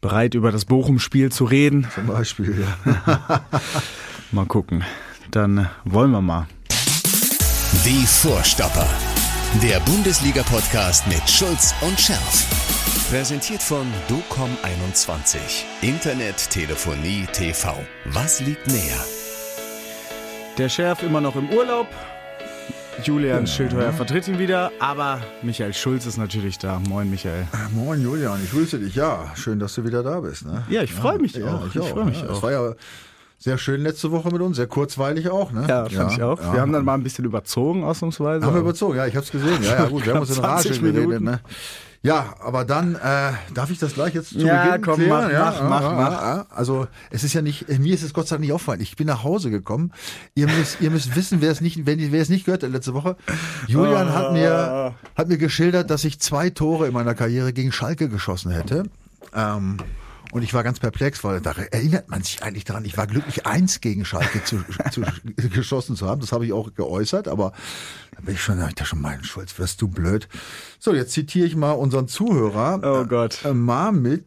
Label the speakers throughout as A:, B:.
A: bereit, über das Bochum-Spiel zu reden.
B: Zum Beispiel, ja.
A: mal gucken. Dann wollen wir mal.
C: Die Vorstopper. Der Bundesliga-Podcast mit Schulz und Scherf. Präsentiert von DOCOM21. Internet, Telefonie, TV. Was liegt näher?
A: Der Sheriff immer noch im Urlaub. Julian Schildheuer vertritt ihn wieder, aber Michael Schulz ist natürlich da. Moin, Michael.
B: Moin, Julian. Ich grüße dich. Ja, schön, dass du wieder da bist. Ne?
A: Ja, ich freue mich
B: ja,
A: auch.
B: Ich, ich freue mich ja, auch. Es war ja sehr schön letzte Woche mit uns, sehr kurzweilig auch. Ne?
A: Ja, fand ja, ich auch. Ja. Wir haben dann mal ein bisschen überzogen, ausnahmsweise.
B: Haben wir überzogen, ja, ich habe es gesehen. Ja, ja, gut, wir haben uns in Rage geredet. Ne? Ja, aber dann äh, darf ich das gleich jetzt zu
A: ja,
B: Beginn
A: komm,
B: klären?
A: Mach,
B: ja,
A: mach,
B: ja,
A: mach,
B: ja, Also es ist ja nicht, mir ist es Gott sei Dank nicht auffallen. Ich bin nach Hause gekommen. Ihr müsst, ihr müsst wissen, wer es nicht, wenn wer es nicht gehört hat letzte Woche. Julian
A: Oh.
B: hat mir hat mir geschildert, dass ich zwei Tore in meiner Karriere gegen Schalke geschossen hätte. Ähm, und ich war ganz perplex, weil da erinnert man sich eigentlich daran. Ich war glücklich, eins gegen Schalke zu, zu, geschossen zu haben. Das habe ich auch geäußert, aber da bin ich schon, da ich da schon meinen Schulz, wirst du blöd. So, jetzt zitiere ich mal unseren Zuhörer.
A: Oh Gott.
B: Äh, Marmit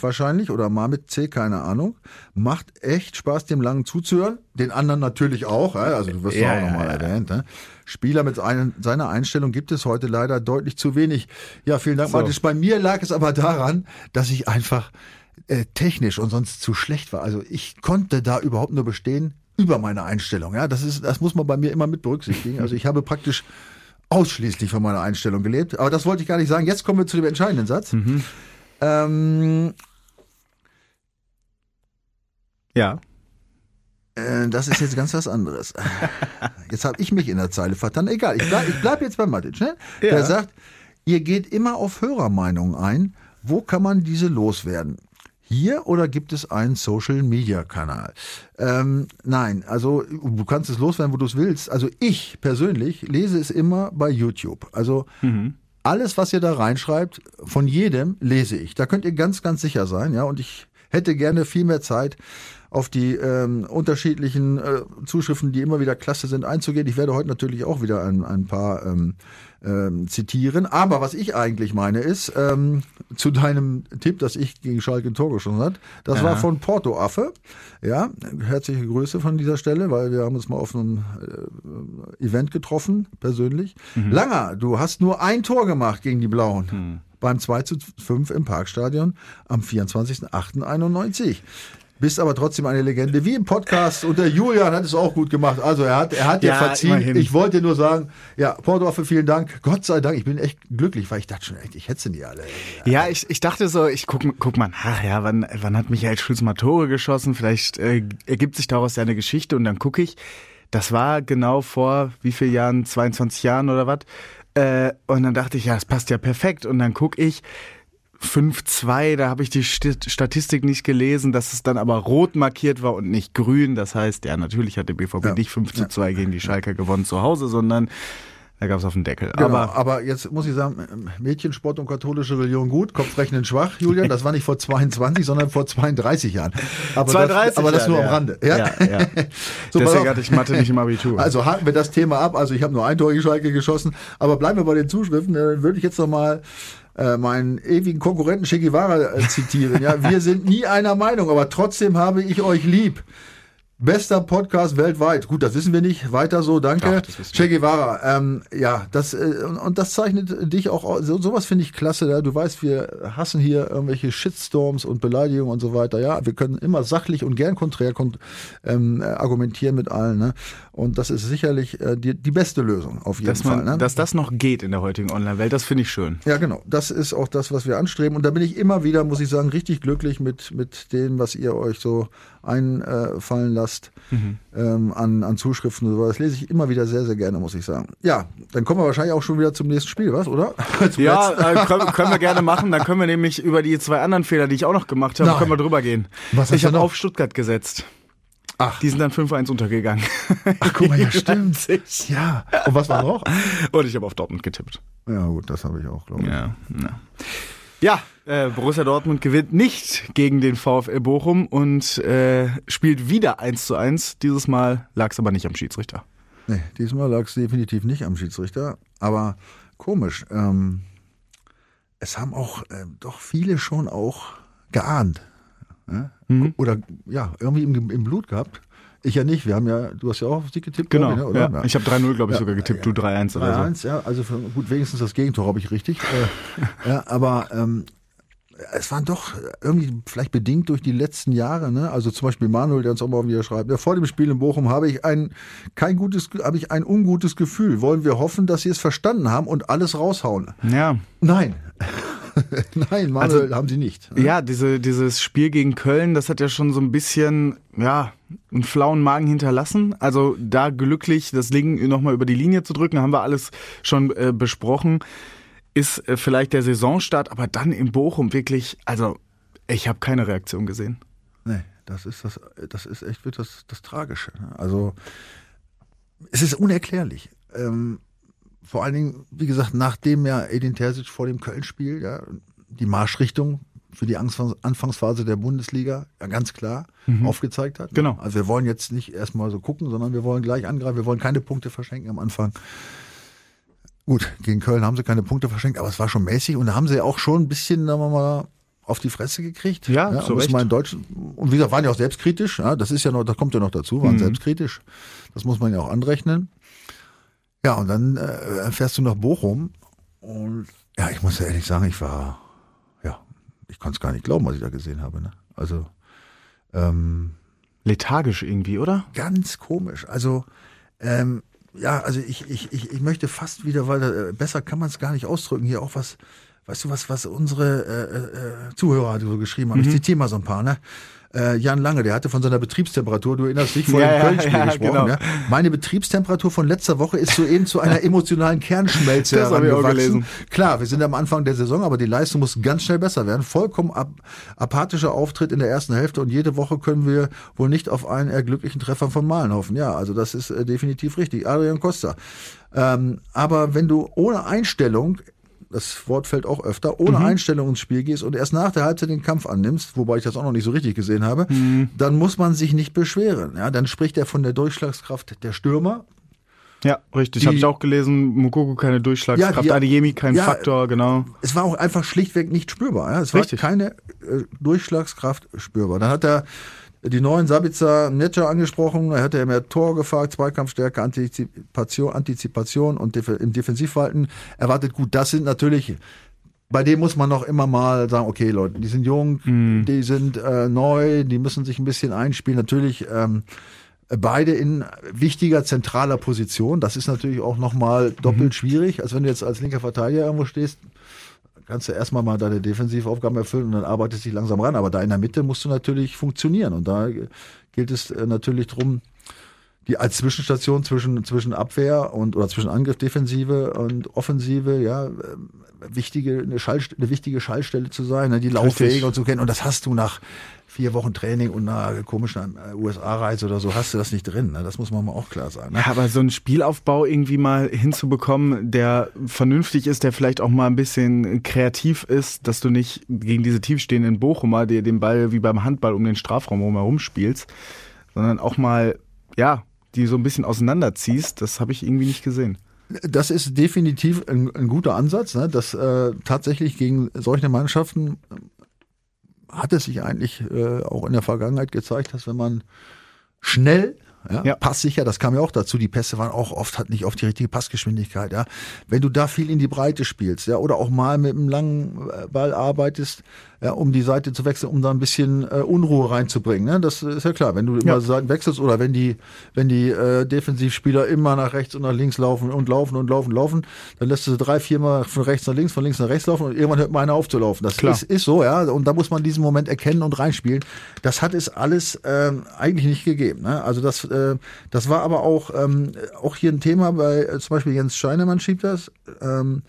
B: wahrscheinlich oder Marmit C, keine Ahnung. Macht echt Spaß, dem Langen zuzuhören. Den anderen natürlich auch. äh, Also du wirst
A: Ja,
B: auch nochmal
A: ja.
B: erwähnt. Ne? Spieler mit ein, seiner Einstellung gibt es heute leider deutlich zu wenig. Ja, vielen Dank,
A: So.
B: Mathis. Bei mir lag es aber daran, dass ich einfach äh, technisch und sonst zu schlecht war. Also ich konnte da überhaupt nur bestehen über meine Einstellung. Ja, das ist, das muss man bei mir immer mit berücksichtigen. Also ich habe praktisch ausschließlich von meiner Einstellung gelebt. Aber das wollte ich gar nicht sagen. Jetzt kommen wir zu dem entscheidenden Satz. Ähm,
A: Ja.
B: äh, das ist jetzt ganz was anderes. Jetzt habe ich mich in der Zeile vertan. Egal, ich bleib, ich bleib jetzt bei Matic. Ne?
A: Ja.
B: Der sagt, ihr geht immer auf Hörermeinungen ein. Wo kann man diese loswerden? Hier oder gibt es einen Social Media Kanal? Ähm, nein, also du kannst es loswerden, wo du es willst. Also ich persönlich lese es immer bei YouTube. Also alles, was ihr da reinschreibt, von jedem lese ich. Da könnt ihr ganz, ganz sicher sein, ja. Und ich hätte gerne viel mehr Zeit, auf die ähm, unterschiedlichen äh, Zuschriften, die immer wieder klasse sind, einzugehen. Ich werde heute natürlich auch wieder ein, ein paar ähm, ähm, zitieren. Aber was ich eigentlich meine ist, ähm, zu deinem Tipp, dass ich gegen Schalke ein Tor geschossen hat, das
A: Ja.
B: war von Porto Affe. Ja, herzliche Grüße von dieser Stelle, weil wir haben uns mal auf einem äh, Event getroffen, persönlich. Langer, du hast nur ein Tor gemacht gegen die Blauen. Beim 2 zu 5 im Parkstadion am 24.08.91. Bist aber trotzdem eine Legende, wie im Podcast. Und der Julian hat es auch gut gemacht. Also er hat, er hat dir
A: Ja,
B: verziehen.
A: immerhin.
B: Ich wollte nur sagen, ja, Porto Affe, vielen Dank. Gott sei Dank, ich bin echt glücklich, weil ich dachte schon, echt, ich hätte sie nie alle.
A: Ja, ich, ich dachte so, ich guck, guck mal nach, ja, wann, wann hat Michael Schulz mal Tore geschossen? Vielleicht äh, ergibt sich daraus ja eine Geschichte und dann gucke ich. Das war genau vor wie viel Jahren? 22 Jahren oder was? Äh, und dann dachte ich, ja, es passt ja perfekt. Und dann guck ich. 5-2, da habe ich die Sti- Statistik nicht gelesen, dass es dann aber rot markiert war und nicht grün. Das heißt, ja, natürlich hat der BVB
B: Ja.
A: nicht 5 zu 2 gegen die Schalker gewonnen zu Hause, sondern da gab es auf den Deckel.
B: Genau,
A: Aber
B: aber, jetzt muss ich sagen, Mädchensport und katholische Religion gut, Kopfrechnen schwach, Julian. Das war nicht vor 22, sondern vor 32 Jahren. Aber
A: 32
B: das, aber das nur
A: Jahre,
B: am. Rande. Ja?
A: Ja, ja.
B: So,
A: Deswegen hatte ich Mathe nicht im Abitur.
B: Also haken wir das Thema ab. Also ich habe nur ein Tor gegen Schalke geschossen. Aber bleiben wir bei den Zuschriften. Dann würde ich jetzt noch mal äh, meinen ewigen Konkurrenten Che Guevara äh, zitieren. Ja, wir sind nie einer Meinung, aber trotzdem habe ich euch lieb. Bester Podcast weltweit. Gut, das wissen wir nicht. Weiter so, danke.
A: Wir.
B: che Guevara, ähm, ja, das äh, und, und das zeichnet dich auch aus. So, sowas finde ich klasse. Ja? Du weißt, wir hassen hier irgendwelche Shitstorms und Beleidigungen und so weiter. Ja, wir können immer sachlich und gern konträr kon ähm, äh, argumentieren mit allen. Ne? Und das ist sicherlich äh, die, die beste Lösung auf jeden
A: dass,
B: Fall.
A: man,
B: Ne?
A: dass das noch geht in der heutigen Online-Welt, das finde ich schön.
B: Ja, genau. Das ist auch das, was wir anstreben. Und da bin ich immer wieder, muss ich sagen, richtig glücklich mit, mit dem, was ihr euch so einfallen lasst ähm, an, an Zuschriften und so. Das lese ich immer wieder sehr, sehr gerne, muss ich sagen. Ja, dann kommen wir wahrscheinlich auch schon wieder zum nächsten Spiel, was, oder?
A: Ja, äh, können, können wir gerne machen. Dann können wir nämlich über die zwei anderen Fehler, die ich auch noch gemacht habe,
B: Nein.
A: können wir drüber gehen.
B: Was
A: ich habe auf Stuttgart gesetzt.
B: Ach.
A: Die sind dann 5-1 untergegangen.
B: Ach, guck mal, ja, stimmt. Ja. Und was war noch?
A: Und ich habe auf Dortmund getippt.
B: Ja, gut, das habe ich auch, glaube ich.
A: Ja, ja. Ja, äh, Borussia Dortmund gewinnt nicht gegen den VfL Bochum und äh, spielt wieder 1 zu 1. Dieses Mal lag es aber nicht am Schiedsrichter.
B: Nee, diesmal lag es definitiv nicht am Schiedsrichter. Aber komisch. Ähm, es haben auch äh, doch viele schon auch geahnt. Ja?
A: Mhm.
B: Oder ja, irgendwie im, im Blut gehabt. Ich ja nicht. Wir haben ja, du hast ja auch auf Sieg getippt.
A: Genau.
B: ich, ne?
A: ja. Ich habe 3-0, glaube ich, sogar getippt, du 3-1 oder so.
B: 3-1, ja, also für, gut, wenigstens das Gegentor habe ich richtig. äh, ja, aber ähm, es waren doch irgendwie vielleicht bedingt durch die letzten Jahre, ne? Also zum Beispiel Manuel, der uns auch mal wieder schreibt, ja, vor dem Spiel in Bochum habe ich ein kein gutes, habe ich ein ungutes Gefühl. Wollen wir hoffen, dass sie es verstanden haben und alles raushauen?
A: Ja.
B: Nein. Nein, Manuel
A: Also-
B: haben sie nicht.
A: Ja, diese, dieses Spiel gegen Köln, das hat ja schon so ein bisschen, ja, einen flauen Magen hinterlassen. Also da glücklich, das Ding nochmal über die Linie zu drücken, haben wir alles schon äh, besprochen. Ist äh, vielleicht der Saisonstart, aber dann in Bochum wirklich, also ich habe keine Reaktion gesehen.
B: Nee, das ist das, das ist echt das, das Tragische. ne? Also es ist unerklärlich. Ähm, vor allen Dingen, wie gesagt, nachdem ja Edin Terzic vor dem Köln-Spiel ja, die Marschrichtung für die Anfangs- Anfangsphase der Bundesliga ja ganz klar aufgezeigt hat. ne?
A: Genau.
B: Also wir wollen jetzt nicht erstmal so gucken, sondern wir wollen gleich angreifen. Wir wollen keine Punkte verschenken am Anfang. Gut, gegen Köln haben sie keine Punkte verschenkt, aber es war schon mäßig und da haben sie auch schon ein bisschen, sagen wir mal, auf die Fresse gekriegt.
A: Ja,
B: muss
A: Recht.
B: man in Deutsch, und wie gesagt, waren ja auch selbstkritisch, ja, das ist ja noch, das kommt ja noch dazu, waren
A: Mhm.
B: selbstkritisch. Das muss man ja auch anrechnen. Ja, und dann äh, fährst du nach Bochum und ja, ich muss ja ehrlich sagen, ich war, ja, ich konnte es gar nicht glauben, was ich da gesehen habe. Ne? Also ähm,
A: Lethargisch irgendwie, oder?
B: ganz komisch. Also ähm, ja, also ich, ich, ich, ich möchte fast wieder, weil äh, besser kann man es gar nicht ausdrücken, hier auch was, weißt du was, was unsere äh, äh, Zuhörer so geschrieben haben. Ich zitiere mal so ein paar, ne? Äh, Jan Lange, der hatte von seiner Betriebstemperatur, du erinnerst dich, vor
A: Ja,
B: dem Köln-Spiel
A: ja,
B: gesprochen.
A: genau.
B: Ja? Meine Betriebstemperatur von letzter Woche ist soeben zu einer emotionalen Kernschmelze
A: Das
B: herangewachsen. Klar, wir sind am Anfang der Saison, aber die Leistung muss ganz schnell besser werden. Vollkommen ap apathischer Auftritt in der ersten Hälfte und jede Woche können wir wohl nicht auf einen erglücklichen Treffer von Malen hoffen. Ja, also das ist äh, definitiv richtig. Adrian Costa. Ähm, aber wenn du ohne Einstellung das Wort fällt auch öfter, ohne Einstellung ins Spiel gehst und erst nach der Halbzeit den Kampf annimmst, wobei ich das auch noch nicht so richtig gesehen habe, dann muss man sich nicht beschweren. Ja, dann spricht er von der Durchschlagskraft der Stürmer,
A: Ja, richtig. Habe ich auch gelesen. Mukoko keine Durchschlagskraft,
B: Ja, die-
A: Adeyemi kein
B: ja,
A: Faktor, genau.
B: es war auch einfach schlichtweg nicht spürbar. Ja? Es war
A: Richtig.
B: keine äh, Durchschlagskraft spürbar. Dann hat er die neuen Sabitzer Netscher angesprochen, er hatte ja mehr Tor gefragt, Zweikampfstärke, Antizipation, Antizipation und Def im Defensivverhalten erwartet gut. Das sind natürlich, bei dem muss man noch immer mal sagen, okay Leute, die sind jung, die sind äh, neu, die müssen sich ein bisschen einspielen. Natürlich ähm, beide in wichtiger zentraler Position. Das ist natürlich auch nochmal doppelt schwierig, als wenn du jetzt als linker Verteidiger irgendwo stehst kannst du erstmal mal deine Defensivaufgaben erfüllen und dann arbeitest du dich langsam ran. Aber da in der Mitte musst du natürlich funktionieren. Und da gilt es äh, natürlich drum, die als Zwischenstation zwischen, zwischen Abwehr und oder zwischen Angriff, Defensive und Offensive, ja, ähm, wichtige, eine, Schall, eine wichtige Schallstelle zu sein, ne, die und so kennen. Und das hast du nach vier Wochen Training und einer komischen äh, USA-Reise oder so, hast du das nicht drin. Ne? Das muss man mal auch klar sagen. Ne?
A: Ja, aber so einen Spielaufbau irgendwie mal hinzubekommen, der vernünftig ist, der vielleicht auch mal ein bisschen kreativ ist, dass du nicht gegen diese tiefstehenden Bochumer dir den Ball wie beim Handball um den Strafraum herum spielst, sondern auch mal, ja, die so ein bisschen auseinanderziehst, das habe ich irgendwie nicht gesehen.
B: Das ist definitiv ein, ein guter Ansatz, ne? dass äh, tatsächlich gegen solche Mannschaften äh, hat es sich eigentlich äh, auch in der Vergangenheit gezeigt, dass wenn man schnell ja,
A: Ja.
B: passsicher, das kam ja auch dazu, die Pässe waren auch oft, hat nicht oft die richtige Passgeschwindigkeit, ja. Wenn du da viel in die Breite spielst, ja, oder auch mal mit einem langen äh, Ball arbeitest, ja, um die Seite zu wechseln, um da ein bisschen äh, Unruhe reinzubringen, ne? Das ist ja klar, wenn du immer
A: Ja.
B: Seiten wechselst oder wenn die, wenn die äh, Defensivspieler immer nach rechts und nach links laufen und laufen und laufen, laufen, dann lässt du sie drei, viermal von rechts nach links, von links nach rechts laufen und irgendwann hört mal einer auf zu laufen. Das
A: Klar.
B: ist, ist so, ja. Und da muss man diesen Moment erkennen und reinspielen. Das hat es alles ähm, eigentlich nicht gegeben. Ne? Also das, äh, das war aber auch, ähm, auch hier ein Thema bei äh, zum Beispiel Jens Scheinemann schiebt das. Ähm,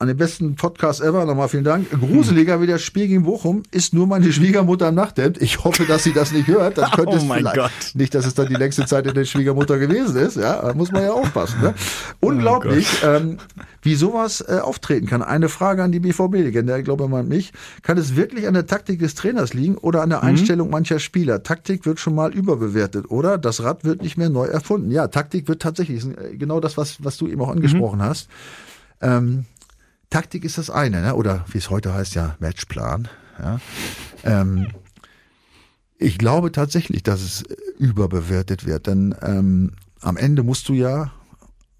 B: an den besten Podcast ever, nochmal vielen Dank. Gruseliger wie das Spiel gegen Bochum ist nur meine Schwiegermutter im Nachthemd. Ich hoffe, dass sie das nicht hört. Dann könnte
A: Oh
B: es
A: mein
B: vielleicht,
A: Gott.
B: nicht, dass es dann die längste Zeit in der Schwiegermutter gewesen ist. Ja, da muss man ja aufpassen. Ne? Unglaublich, ähm, wie sowas äh, auftreten kann. Eine Frage an die BVB-Legende, der glaube man mich. Kann es wirklich an der Taktik des Trainers liegen oder an der Einstellung mancher Spieler? Taktik wird schon mal überbewertet, oder? Das Rad wird nicht mehr neu erfunden. Ja, Taktik wird tatsächlich, äh, genau das, was, was du eben auch angesprochen hast. Ähm, Taktik ist das eine, ne? oder wie es heute heißt, ja, Matchplan. Ja. Ähm, ich glaube tatsächlich, dass es überbewertet wird, denn ähm, am Ende musst du ja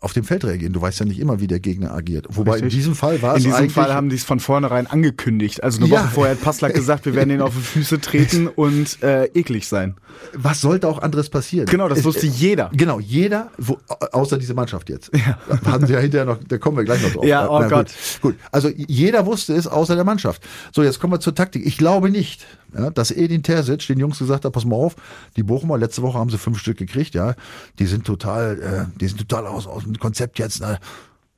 B: auf dem Feld reagieren. Du weißt ja nicht immer, wie der Gegner agiert. Wobei
A: Richtig.
B: in diesem Fall war
A: In
B: es
A: diesem
B: eigentlich
A: Fall haben die es von vornherein angekündigt. Also eine
B: Ja.
A: Woche vorher hat Passlack gesagt, wir werden ihnen auf die Füße treten und äh, eklig sein.
B: was sollte auch anderes passieren?
A: Genau, das
B: Es-
A: wusste jeder.
B: Genau, jeder, wo, außer diese Mannschaft jetzt. Ja. Hatten sie ja hinterher noch, da kommen wir gleich noch drauf.
A: Ja, oh
B: Na,
A: Gott.
B: Gut, gut, also jeder wusste es, außer der Mannschaft. So, jetzt kommen wir zur Taktik. Ich glaube nicht, ja, dass Edin Terzic den Jungs gesagt hat, pass mal auf, die Bochumer, letzte Woche haben sie fünf Stück gekriegt, ja, die sind total, äh, die sind total aus, aus dem Konzept jetzt, ne?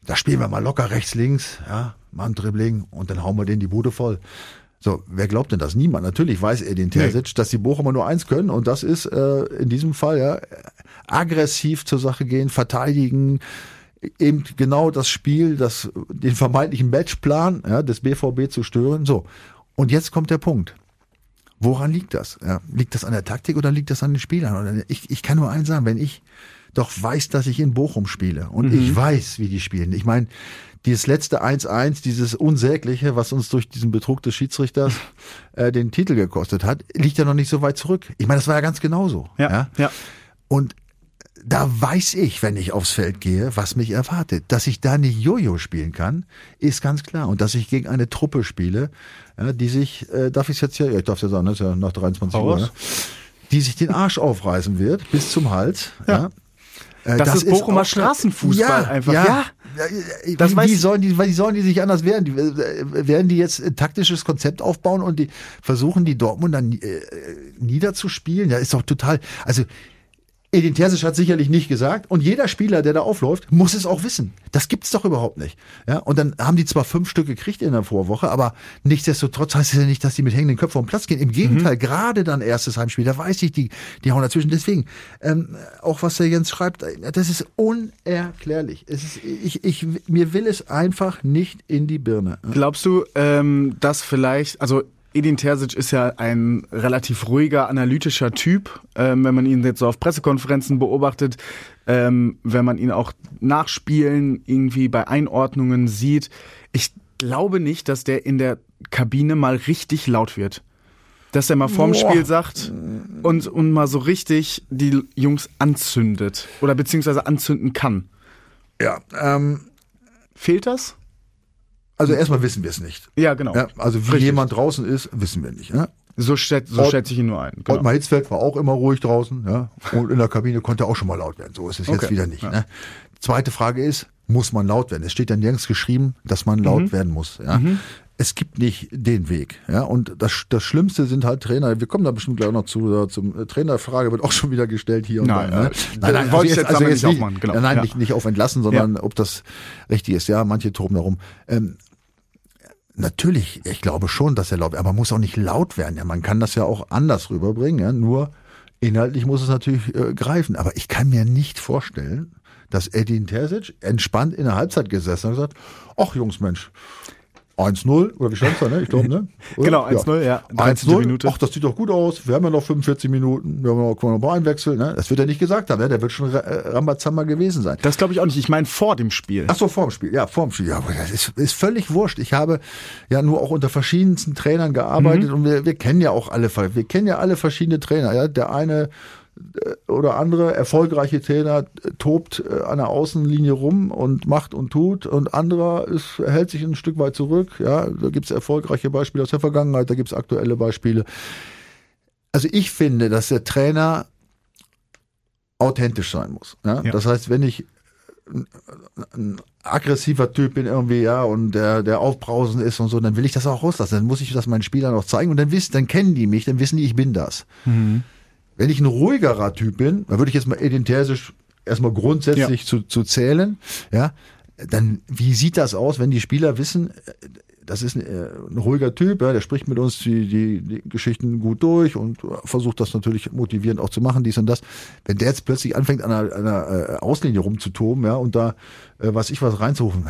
B: da spielen wir mal locker rechts, links, ja, mal ein Dribbling und dann hauen wir denen die Bude voll. So, wer glaubt denn das? Niemand. Natürlich weiß Edin Terzic, dass die Bochumer nur eins können und das ist äh, in diesem Fall ja aggressiv zur Sache gehen, verteidigen, eben genau das Spiel, das den vermeintlichen Matchplan ja, des BVB zu stören. So. Und jetzt kommt der Punkt. Woran liegt das? Ja, liegt das an der Taktik oder liegt das an den Spielern? Ich, ich kann nur eins sagen, wenn ich doch weiß, dass ich in Bochum spiele und ich weiß, wie die spielen. Ich meine, dieses letzte 1-1, dieses Unsägliche, was uns durch diesen Betrug des Schiedsrichters äh, den Titel gekostet hat, liegt ja noch nicht so weit zurück. Ich meine, das war ja ganz genauso.
A: Ja, ja.
B: Und da weiß ich, wenn ich aufs Feld gehe, was mich erwartet. Dass ich da nicht Jojo spielen kann, ist ganz klar. Und dass ich gegen eine Truppe spiele, ja, die sich, äh, darf ich jetzt ja, ja, ich darf ja sagen, das ist ja nach 23
A: Hau
B: Uhr, ne? die sich den Arsch aufreißen wird, bis zum Hals. Ja. Äh,
A: Das ist Bochumer
B: auch-
A: Straßenfußball einfach.
B: Ja.
A: Ja.
B: ja.
A: Das
B: wie, wie, sollen die, wie sollen die sich anders wehren? Die, äh, werden die jetzt ein taktisches Konzept aufbauen und die versuchen, die Dortmunder äh, niederzuspielen? Ja, ist doch total. Also Edin Terzic hat sicherlich nicht gesagt und jeder Spieler, der da aufläuft, muss es auch wissen. Das gibt's doch überhaupt nicht. Ja, und dann haben die zwar fünf Stück gekriegt in der Vorwoche, aber nichtsdestotrotz heißt es ja nicht, dass die mit hängenden Köpfen vom Platz gehen. Im Gegenteil, gerade dann erstes Heimspiel, da weiß ich, die, die hauen dazwischen. Deswegen, ähm, auch was der Jens schreibt, das ist unerklärlich. Es ist, ich, ich, mir will es einfach nicht in die Birne.
A: Glaubst du, ähm, dass vielleicht, also Edin Terzic ist ja ein relativ ruhiger, analytischer Typ, ähm, wenn man ihn jetzt so auf Pressekonferenzen beobachtet, ähm, wenn man ihn auch nachspielen, irgendwie bei Einordnungen sieht. Ich glaube nicht, dass der in der Kabine mal richtig laut wird. Dass er mal vorm
B: Boah.
A: Spiel sagt und, und mal so richtig die Jungs anzündet oder beziehungsweise anzünden kann.
B: Ja, ähm,
A: Fehlt das?
B: Also erstmal wissen wir es nicht.
A: Ja, genau.
B: Ja, also wie
A: Richtig.
B: jemand draußen ist, wissen wir nicht. Ja?
A: So, schätze so
B: Ott-
A: schätze ich ihn nur ein. Genau.
B: Ottmar Hitzfeld war auch immer ruhig draußen, ja. Und in der Kabine konnte er auch schon mal laut werden. So ist es jetzt
A: Okay,
B: wieder nicht.
A: ja.
B: Ne? Zweite Frage ist, muss man laut werden? Es steht ja nirgends geschrieben, dass man
A: Mhm.
B: laut werden muss. Ja? Es gibt nicht den Weg. Ja? Und das, das Schlimmste sind halt Trainer. Wir kommen da bestimmt gleich noch zu, da zum äh, Trainerfrage wird auch schon wieder gestellt hier und
A: Nein,
B: da. Ne?
A: äh, jetzt nicht
B: nicht,
A: aufmachen, genau.
B: ja, nein,
A: Ja.
B: nicht, nicht auf entlassen, sondern ob das richtig ist. Ja, manche toben darum. Ähm, Natürlich, ich glaube schon, dass er laut aber man muss auch nicht laut werden. Ja, man kann das ja auch anders rüberbringen. Ja, nur inhaltlich muss es natürlich äh, greifen. Aber ich kann mir nicht vorstellen, dass Edin Terzic entspannt in der Halbzeit gesessen hat und gesagt, ach Jungs, Mensch, 1-0, oder wie stand's da, ne? Ich glaube, ne? Oder?
A: Genau, 1-0, ja. 13.
B: 1-0,
A: Minute.
B: ach, das sieht doch gut aus. Wir haben ja noch 45 Minuten, wir haben noch, können wir noch einwechseln, ne? Das wird er nicht gesagt haben, ne? Der wird schon äh, Rambazamba gewesen sein.
A: Das glaube ich auch nicht. Ich meine vor dem Spiel.
B: Ach so, vorm Spiel. Ja, vorm Spiel. Ja, aber das ist, ist völlig wurscht. Ich habe ja nur auch unter verschiedensten Trainern gearbeitet und wir, wir kennen ja auch alle, wir kennen ja alle verschiedene Trainer. Ja, der eine oder andere erfolgreiche Trainer äh, tobt äh, an der Außenlinie rum und macht und tut und anderer ist, hält sich ein Stück weit zurück. Ja, da gibt's erfolgreiche Beispiele aus der Vergangenheit, da gibt's aktuelle Beispiele. Also ich finde, dass der Trainer authentisch sein muss. Ja?
A: Ja.
B: Das heißt, wenn ich ein aggressiver Typ bin irgendwie, ja, und der, der aufbrausend ist und so, dann will ich das auch rauslassen. Dann muss ich das meinen Spielern auch zeigen und dann wissen, dann kennen die mich, dann wissen die, ich bin das. Wenn ich ein ruhigerer Typ bin, dann würde ich jetzt mal Terzic erstmal grundsätzlich zu, zu zählen, ja, dann wie sieht das aus, wenn die Spieler wissen, äh, das ist ein, äh, ein ruhiger Typ, ja, der spricht mit uns die, die, die Geschichten gut durch und versucht das natürlich motivierend auch zu machen, dies und das. Wenn der jetzt plötzlich anfängt, an einer, einer äh, Auslinie rumzutoben, ja, und da, äh, was ich was reinzurufen,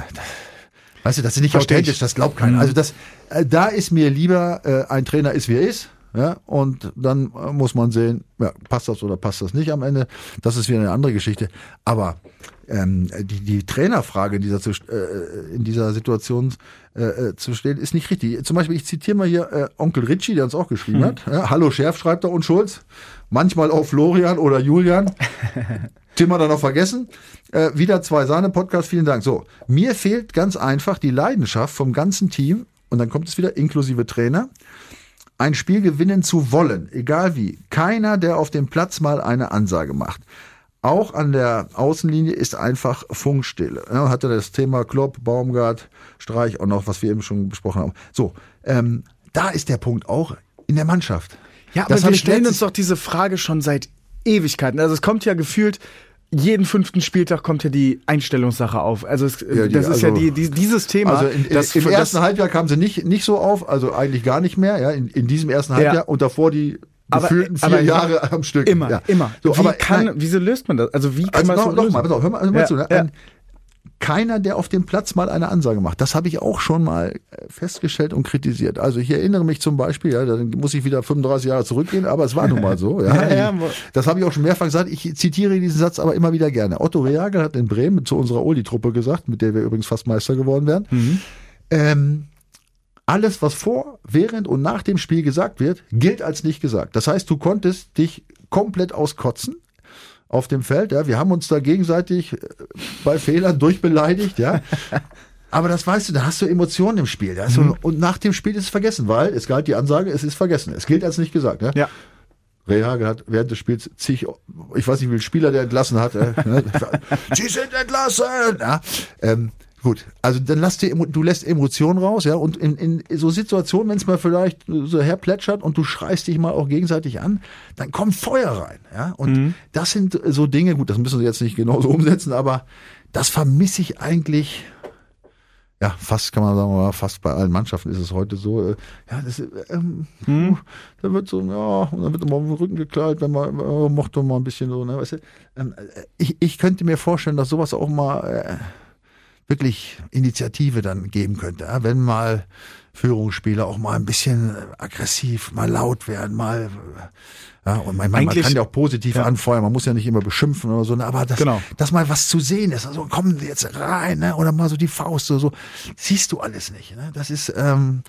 B: weißt du, das ist nicht
A: Versteh
B: authentisch,
A: ich.
B: das glaubt keiner. Also das, äh, da ist mir lieber, äh, ein Trainer ist, wie er ist, ja, und dann äh, muss man sehen, ja, passt das oder passt das nicht am Ende. Das ist wieder eine andere Geschichte. Aber ähm, die, die Trainerfrage in dieser, äh, in dieser Situation äh, äh, zu stellen, ist nicht richtig. Zum Beispiel, ich zitiere mal hier äh, Onkel Ritchie, der uns auch geschrieben hm. hat. Ja, Hallo Schärf, schreibt er und Schulz. Manchmal auch Florian oder Julian. Tim hat er noch vergessen. Äh, wieder zwei Sahne-Podcast, vielen Dank. So, mir fehlt ganz einfach die Leidenschaft vom ganzen Team, und dann kommt es wieder inklusive Trainer, ein Spiel gewinnen zu wollen, egal wie. Keiner, der auf dem Platz mal eine Ansage macht. Auch an der Außenlinie ist einfach Funkstille. Ja, hatte das Thema Klopp, Baumgart, Streich auch noch, was wir eben schon besprochen haben. So, ähm, da ist der Punkt auch in der Mannschaft.
A: Ja, aber das wir stellen uns doch diese Frage schon seit Ewigkeiten. Also es kommt ja gefühlt jeden fünften Spieltag kommt ja die Einstellungssache auf. Also es, ja, die, das ist also, ja die, die, dieses Thema.
B: Also in, in, das, im ersten Halbjahr kam sie nicht, nicht so auf, also eigentlich gar nicht mehr, ja, in, in diesem ersten Halbjahr ja. und davor die gefühlten vier aber, Jahre am Stück.
A: Immer, ja. immer. So, wie aber kann, wieso löst man das? Also wie kann also man
B: das noch, so noch mal, pass auf, hör mal, hör mal ja, zu. Ne? Ein, keiner, der auf dem Platz mal eine Ansage macht. Das habe ich auch schon mal äh, festgestellt und kritisiert. Also ich erinnere mich zum Beispiel, ja, da muss ich wieder 35 Jahre zurückgehen, aber es war nun mal so. Ja. ja, ja das habe ich auch schon mehrfach gesagt. Ich zitiere diesen Satz aber immer wieder gerne. Otto Rehagel hat in Bremen zu unserer Uli-Truppe gesagt, mit der wir übrigens fast Meister geworden wären. Mhm. Ähm, alles, was vor, während und nach dem Spiel gesagt wird, gilt als nicht gesagt. Das heißt, du konntest dich komplett auskotzen auf dem Feld. Ja, wir haben uns da gegenseitig äh, bei Fehlern durchbeleidigt. Ja. Aber das weißt du, da hast du Emotionen im Spiel. Ja? Mhm. Und nach dem Spiel ist es vergessen, weil es galt die Ansage, es ist vergessen. Es gilt als nicht gesagt. Ja. ja. Rehagel hat während des Spiels zig, ich weiß nicht, wie viele Spieler der entlassen hat. Äh, ne? Sie sind entlassen! Ja, ähm, Gut, also dann lass dir, du lässt Emotionen raus, ja, und in, in so Situationen, wenn es mal vielleicht so herplätschert und du schreist dich mal auch gegenseitig an, dann kommt Feuer rein, ja, und mhm. das sind so Dinge, gut, das müssen wir jetzt nicht genauso umsetzen, aber das vermisse ich eigentlich, ja, fast kann man sagen, fast bei allen Mannschaften ist es heute so, äh, ja, das, ähm, mhm. da wird so, ja, und dann wird immer auf den Rücken gekleidet, wenn man, äh, mochte mal ein bisschen so, ne, weißt du, ähm, äh, ich, ich könnte mir vorstellen, dass sowas auch mal, äh, wirklich Initiative dann geben könnte. Wenn mal Führungsspieler auch mal ein bisschen aggressiv, mal laut werden, mal ja, und man, man, kann ja auch positiv ja. anfeuern, man muss ja nicht immer beschimpfen oder so, ne, aber das, genau. dass mal was zu sehen ist, also kommen Sie jetzt rein, ne, oder mal so die Faust oder so, siehst du alles nicht. Ne? Das ist, ähm,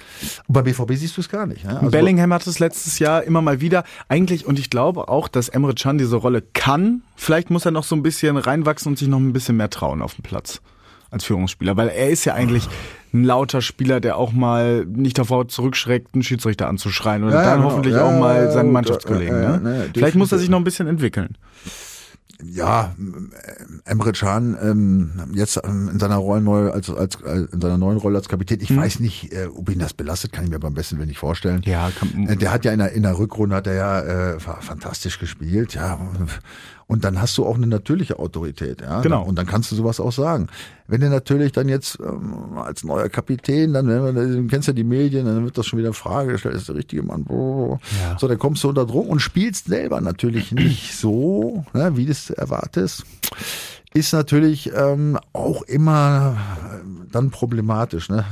B: bei BVB siehst du es gar nicht. Ne?
A: Also, Bellingham hat es letztes Jahr immer mal wieder, eigentlich, und ich glaube auch, dass Emre Can diese Rolle kann, vielleicht muss er noch so ein bisschen reinwachsen und sich noch ein bisschen mehr trauen auf dem Platz als Führungsspieler, weil er ist ja eigentlich ein lauter Spieler, der auch mal nicht davor zurückschreckt, einen Schiedsrichter anzuschreien und ja, dann genau. hoffentlich ja, auch mal seinen Mannschaftskollegen. Ja, ne? Vielleicht muss er sich noch ein bisschen entwickeln.
B: Ja, Emre Can ähm, jetzt ähm, in seiner Rolle neu als, als äh, in seiner neuen Rolle als Kapitän. Ich hm. weiß nicht, äh, ob ihn das belastet, kann ich mir beim besten Willen nicht vorstellen. Ja, kann, äh, der hat ja in der, in der Rückrunde hat er ja äh, fantastisch gespielt, ja und dann hast du auch eine natürliche Autorität, ja. Genau. Und dann kannst du sowas auch sagen. Wenn du natürlich dann jetzt ähm, als neuer Kapitän, dann, wenn du kennst ja die Medien, dann wird das schon wieder in Frage gestellt, ist der richtige Mann. Ja. So, dann kommst du unter Druck und spielst selber natürlich nicht so, ne, wie du es erwartest. Ist natürlich ähm, auch immer äh, dann problematisch, ne?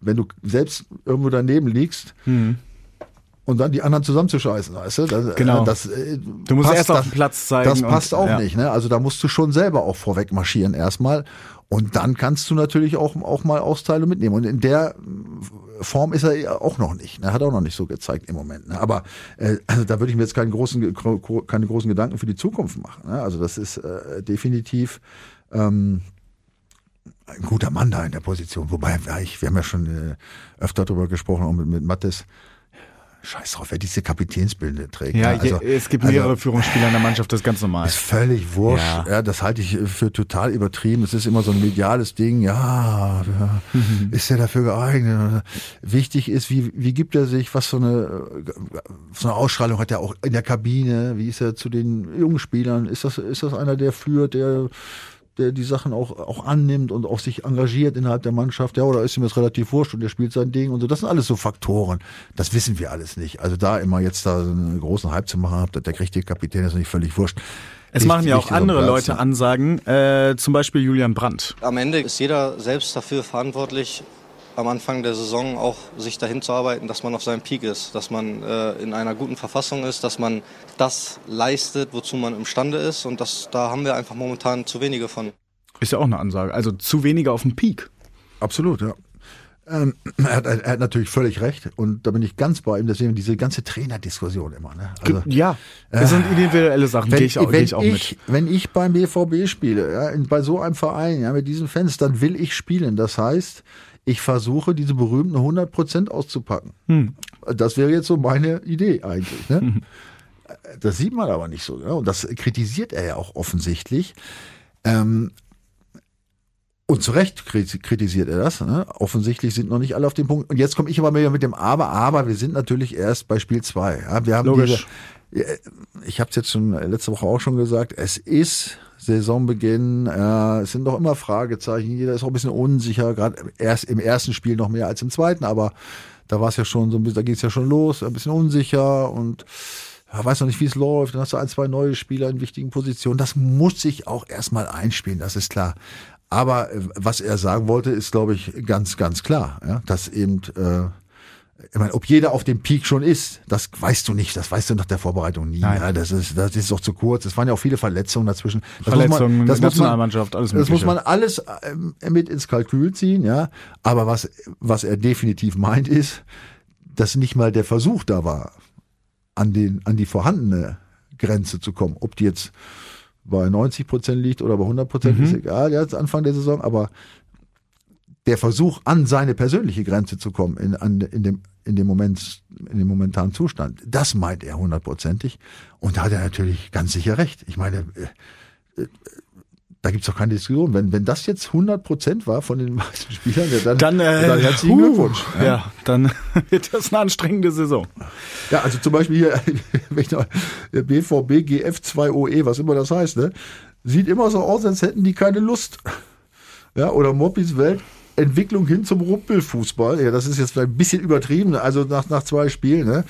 B: Wenn du selbst irgendwo daneben liegst, mhm und dann die anderen zusammenzuscheißen, weißt du? Das,
A: genau.
B: Das,
A: äh, du musst erst auf dem Platz zeigen.
B: Das passt und, auch ja. nicht, ne? Also da musst du schon selber auch vorweg marschieren erstmal. Und dann kannst du natürlich auch, auch mal Austeile mitnehmen. Und in der Form ist er auch noch nicht. Ne? Hat auch noch nicht so gezeigt im Moment. Ne? Aber äh, also da würde ich mir jetzt keinen großen, keine großen Gedanken für die Zukunft machen. Ne? Also das ist äh, definitiv ähm, ein guter Mann da in der Position. Wobei, ich, wir haben ja schon äh, öfter darüber gesprochen, auch mit, mit Mattes, Scheiß drauf, wer diese Kapitänsbilder trägt.
A: Ja, also, es gibt mehrere also, Führungsspieler in der Mannschaft, das ist ganz normal.
B: Ist völlig wurscht. Ja. ja. das halte ich für total übertrieben. Es ist immer so ein mediales Ding. Ja, ist er dafür geeignet? Wichtig ist, wie, wie gibt er sich? Was für eine, so eine Ausstrahlung hat er auch in der Kabine? Wie ist er zu den jungen Spielern? Ist das, ist das einer, der führt, der der die Sachen auch, auch annimmt und auch sich engagiert innerhalb der Mannschaft, ja, oder ist ihm das relativ wurscht und der spielt sein Ding und so. Das sind alles so Faktoren. Das wissen wir alles nicht. Also da immer jetzt da einen großen Hype zu machen, der kriegt die Kapitän ist nicht völlig wurscht.
A: Es machen ja auch andere Leute Ansagen, äh, zum Beispiel Julian Brandt.
D: Am Ende ist jeder selbst dafür verantwortlich, am Anfang der Saison auch sich dahin zu arbeiten, dass man auf seinem Peak ist, dass man äh, in einer guten Verfassung ist, dass man das leistet, wozu man imstande ist. Und das, da haben wir einfach momentan zu wenige von.
A: Ist ja auch eine Ansage. Also zu wenige auf dem Peak.
B: Absolut, ja. Ähm, er, hat, er, hat, natürlich völlig recht und da bin ich ganz bei ihm. Deswegen diese ganze Trainerdiskussion immer. Ne?
A: Also, ja, das sind individuelle Sachen, gehe ich auch, geh ich auch
B: ich,
A: mit.
B: Wenn ich beim BVB spiele, ja, in, bei so einem Verein, ja, mit diesen Fans, dann will ich spielen. Das heißt, ich versuche, diese berühmten 100 Prozent auszupacken. Hm. Das wäre jetzt so meine Idee eigentlich. Ne? Hm. Das sieht man aber nicht so. Ja? Und das kritisiert er ja auch offensichtlich. Ähm, und zu Recht kritisiert er das. Ne? Offensichtlich sind noch nicht alle auf dem Punkt. Und jetzt komme ich aber mit dem Aber. Aber wir sind natürlich erst bei Spiel 2. Ja? Wir haben Logisch. Diese, ich habe es jetzt schon letzte Woche auch schon gesagt, es ist Saisonbeginn. Äh, es sind doch immer Fragezeichen. Jeder ist auch ein bisschen unsicher, gerade erst im ersten Spiel noch mehr als im zweiten, aber da war es ja schon so ein bisschen, da geht es ja schon los, ein bisschen unsicher und ja, weiß noch nicht, wie es läuft. Dann hast du ein, zwei neue Spieler in wichtigen Positionen. Das muss sich auch erstmal einspielen, das ist klar. Aber äh, was er sagen wollte, ist, glaube ich, ganz, ganz klar, ja, dass eben, äh, ich meine, ob jeder auf dem Peak schon ist, das weißt du nicht, das weißt du nach der Vorbereitung nie. Ja, das ist, das ist doch zu kurz. Es waren ja auch viele Verletzungen dazwischen.
A: Das Verletzungen, muss man, das Nationalmannschaft, alles
B: Das muss man alles äh, mit ins Kalkül ziehen, ja. Aber was, was er definitiv meint, ist, dass nicht mal der Versuch da war, an den, an die vorhandene Grenze zu kommen. Ob die jetzt bei 90 Prozent liegt oder bei 100 Prozent, mhm. ist egal, jetzt Anfang der Saison, aber der Versuch, an seine persönliche Grenze zu kommen, in, an, in, dem, in, dem Moment, in dem momentanen Zustand, das meint er hundertprozentig. Und da hat er natürlich ganz sicher recht. Ich meine, äh, äh, da gibt's doch keine Diskussion. Wenn, wenn das jetzt 100 Prozent war von den meisten Spielern, dann,
A: dann, äh, dann herzlichen uh, Glückwunsch. Ja. ja, dann wird das eine anstrengende Saison.
B: Ja, also zum Beispiel hier, der BVB GF2OE, was immer das heißt, ne, sieht immer so aus, als hätten die keine Lust. Ja, oder Moppis Welt, Entwicklung hin zum Rumpelfußball. Ja, das ist jetzt ein bisschen übertrieben, also nach, nach zwei Spielen, ne?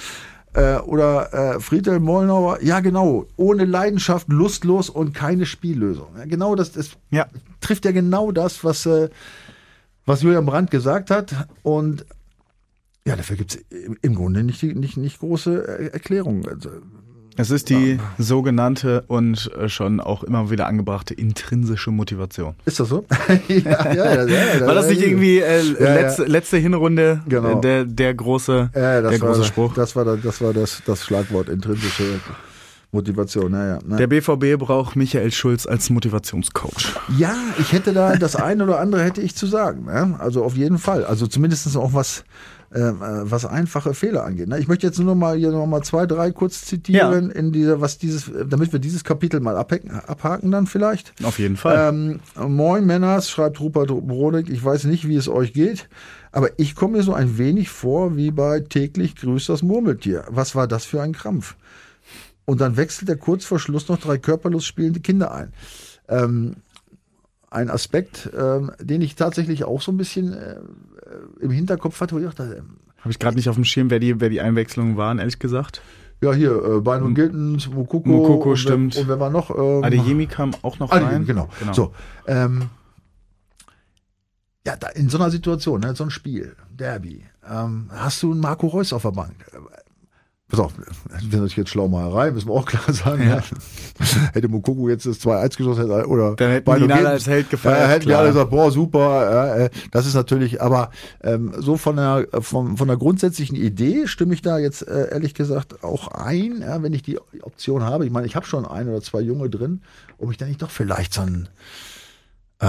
B: Äh, oder äh, Friedel Mollnauer, ja genau, ohne Leidenschaft, lustlos und keine Spiellösung. Ja, genau das, das ja. trifft ja genau das, was, äh, was Julian Brandt gesagt hat. Und ja, dafür gibt es im Grunde nicht, nicht, nicht große äh, Erklärung. Also,
A: es ist die sogenannte und äh, schon auch immer wieder angebrachte intrinsische Motivation.
B: Ist das so?
A: ja, ja, ja, War das nicht irgendwie äh, letzte, letzte Hinrunde genau. der, der große, der große Spruch?
B: Das war, das, war das, das Schlagwort intrinsische Motivation. Naja,
A: ne? Der BVB braucht Michael Schulz als Motivationscoach.
B: Ja, ich hätte da das eine oder andere hätte ich zu sagen. Ne? Also auf jeden Fall. Also zumindest auch was äh, was einfache Fehler angeht. Ne? Ich möchte jetzt nur noch mal hier noch mal zwei, drei kurz zitieren ja. in dieser, was dieses, damit wir dieses Kapitel mal abhaken, abhaken dann vielleicht.
A: Auf jeden Fall.
B: Ähm, Moin Männers, schreibt Rupert Brodig, ich weiß nicht, wie es euch geht, aber ich komme mir so ein wenig vor wie bei täglich grüßt das Murmeltier. Was war das für ein Krampf? Und dann wechselt er kurz vor Schluss noch drei körperlos spielende Kinder ein. Ähm, ein Aspekt, ähm, den ich tatsächlich auch so ein bisschen äh, im Hinterkopf hatte, wo ich dachte, ähm,
A: habe ich gerade nicht auf dem Schirm, wer die, wer die Einwechslungen waren, ehrlich gesagt.
B: Ja, hier, äh, Bein und Giltens, Mokoko.
A: Mokoko, und stimmt.
B: Wer, und wer war noch?
A: Ähm, Adeyemi kam auch noch rein. Adeyemi,
B: genau. genau. So, ähm, ja, da in so einer Situation, ne, so ein Spiel, Derby, ähm, hast du einen Marco Reus auf der Bank pass auf, das ist natürlich jetzt Schlaumacherei, müssen wir auch klar sagen. Ja. Ja. Hätte Mukoko jetzt das 2-1 geschossen oder
A: dann hätten wir alle als Held gefeiert.
B: Äh, hätten wir alle gesagt, boah, super. Äh, das ist natürlich, aber ähm, so von der, von, von der grundsätzlichen Idee stimme ich da jetzt äh, ehrlich gesagt auch ein, ja, wenn ich die Option habe. Ich meine, ich habe schon ein oder zwei Junge drin, ob ich dann nicht doch vielleicht so ein äh,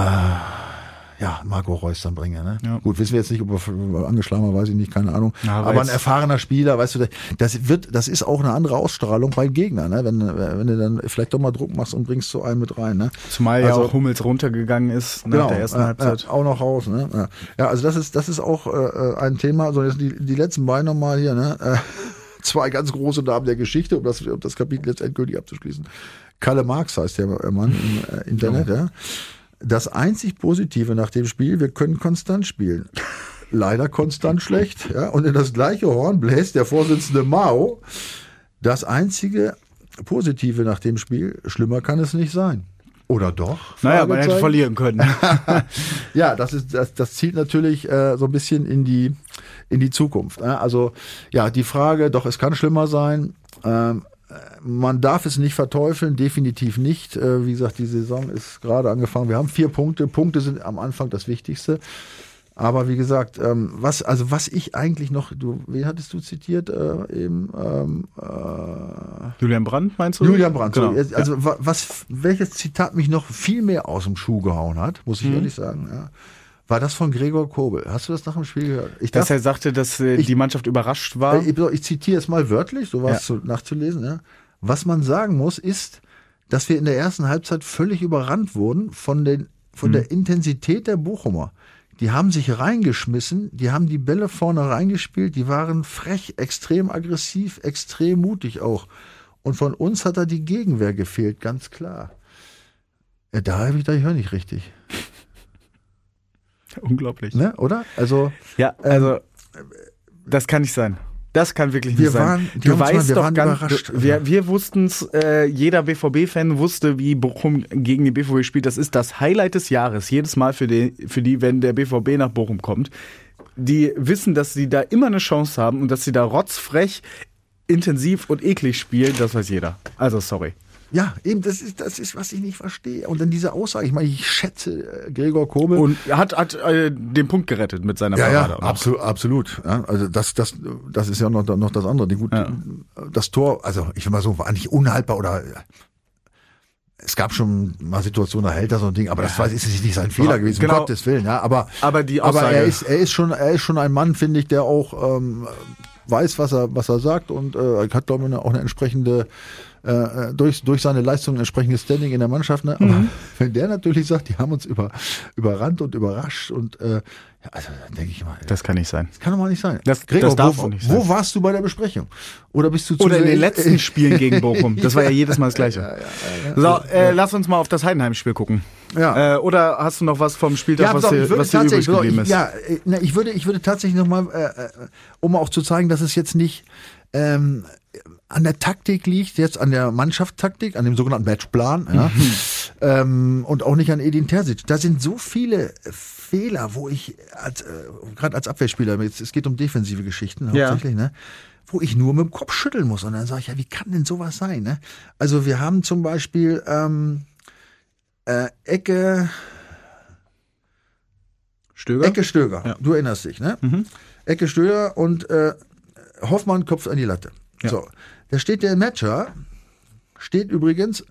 B: ja, Marco Reus dann bringe. Ne? Ja. Gut, wissen wir jetzt nicht, ob er angeschlagen war, weiß ich nicht, keine Ahnung. Ja, aber, aber ein erfahrener Spieler, weißt du, das wird, das ist auch eine andere Ausstrahlung beim Gegner, ne? wenn, wenn du dann vielleicht doch mal Druck machst und bringst so einen mit rein. Ne?
A: Zumal also, ja auch Hummels runtergegangen ist nach genau, der ersten
B: äh,
A: Halbzeit.
B: Äh, auch noch raus. Ne? Ja. ja, also das ist, das ist auch äh, ein Thema. So, jetzt die, die letzten beiden nochmal hier, ne? Äh, zwei ganz große Namen der Geschichte, um das, um das Kapitel jetzt endgültig abzuschließen. Kalle Marx heißt der Mann im äh, Internet, ja. ja das einzig Positive nach dem Spiel, wir können konstant spielen. Leider konstant schlecht. Ja? Und in das gleiche Horn bläst der Vorsitzende Mao. Das einzige Positive nach dem Spiel, schlimmer kann es nicht sein. Oder doch?
A: Naja, man hätte verlieren können.
B: ja, das ist das, das zielt natürlich äh, so ein bisschen in die in die Zukunft. Ne? Also ja, die Frage, doch es kann schlimmer sein. Ähm, äh, man darf es nicht verteufeln, definitiv nicht. Äh, wie gesagt, die Saison ist gerade angefangen. Wir haben vier Punkte. Punkte sind am Anfang das Wichtigste. Aber wie gesagt, ähm, was also was ich eigentlich noch, du, wen hattest du zitiert äh, eben? Ähm, äh,
A: Julian Brandt, meinst du?
B: Julian Brandt.
A: Genau.
B: So, also wa- was, welches Zitat mich noch viel mehr aus dem Schuh gehauen hat, muss
A: Mhm.
B: ich ehrlich sagen, ja, war das von Gregor Kobel. Hast du das nach dem Spiel gehört? Ich
A: Dass
B: darf,
A: er sagte, dass äh,
B: Ich-
A: die Mannschaft überrascht war.
B: äh, ich, ich zitiere es mal wörtlich, so war es zu, nachzulesen. Ja. Was man sagen muss, ist, dass wir in der ersten Halbzeit völlig überrannt wurden von, den, von der Intensität der Bochumer. Die haben sich reingeschmissen, die haben die Bälle vorne reingespielt, die waren frech, extrem aggressiv, extrem mutig auch. Und von uns hat da die Gegenwehr gefehlt, ganz klar. Ja, da habe ich, da höre nicht richtig,
A: Unglaublich.
B: ne? Oder? Also
A: Ja, also das kann nicht sein. Das kann wirklich nicht
B: Wir
A: sein.
B: waren- die
A: du
B: uns mal-
A: weißt
B: wir
A: doch
B: waren
A: ganz,
B: überrascht.
A: du- wir, wir wussten es, äh, jeder BVB-Fan wusste, wie Bochum gegen den BVB spielt. Das ist das Highlight des Jahres. Jedes Mal für die, für die, wenn der BVB nach Bochum kommt. Die wissen, dass sie da immer eine Chance haben und dass sie da rotzfrech, intensiv und eklig spielen. Das weiß jeder. Also sorry.
B: Ja, eben, das ist, das ist, was ich nicht verstehe. Und dann diese Aussage, ich meine, ich schätze äh, Gregor Kobel.
A: Und er hat, hat äh, den Punkt gerettet mit seiner
B: ja,
A: Parade.
B: ja, absolut, absolut. Ja, also das, das, das ist ja noch, noch das andere. Die gut,
A: Ja.
B: das Tor, also ich will mal so, war nicht unhaltbar oder es gab schon mal Situationen, da hält er so ein Ding, aber das weiß ist nicht sein Fehler gewesen,
A: Genau.
B: um Gottes Willen, ja. Aber,
A: Aber die
B: aber
A: Aussage-
B: er ist, er ist schon, er ist schon ein Mann, finde ich, der auch ähm, weiß, was er, was er sagt und äh, er hat, glaube ich, auch eine entsprechende äh, durch, durch seine Leistung ein entsprechendes Standing in der Mannschaft. Ne? Aber
A: Mhm.
B: wenn der natürlich sagt, die haben uns über, überrannt und überrascht und äh, ja, also dann denke ich mal, das
A: Das kann nicht sein.
B: kann doch mal nicht sein.
A: Das- das darf
B: wo,
A: auch nicht
B: wo
A: sein.
B: warst du bei der Besprechung? Oder bist du zu
A: Oder in den letzten Spielen gegen Bochum. Das war ja jedes Mal das Gleiche. So, äh, lass uns mal auf das Heidenheim-Spiel gucken.
B: Ja.
A: Äh, oder hast du noch was vom Spieltag,
B: Ja,
A: was
B: auf,
A: dir, was dir übrig geblieben ist?
B: ja, äh, ich würde, ich würde tatsächlich nochmal, äh, äh, um auch zu zeigen, dass es jetzt nicht ähm, an der Taktik liegt, jetzt an der Mannschaftstaktik, an dem sogenannten Matchplan, ja, ähm, und auch nicht an Edin Terzic. Da sind so viele Fehler, wo ich als, äh, gerade als Abwehrspieler, jetzt, es geht um defensive Geschichten
A: Ja.
B: hauptsächlich, ne? wo ich nur mit dem Kopf schütteln muss. Und dann sage ich, ja, wie kann denn sowas sein? Ne? Also wir haben zum Beispiel ähm, äh, Ecke,
A: Stöger?
B: Ecke Stöger,
A: Ja.
B: du erinnerst dich, ne?
A: Mhm.
B: Ecke Stöger und äh, Hoffmann kopft an die Latte.
A: Ja.
B: So, da steht der Matcher, steht übrigens,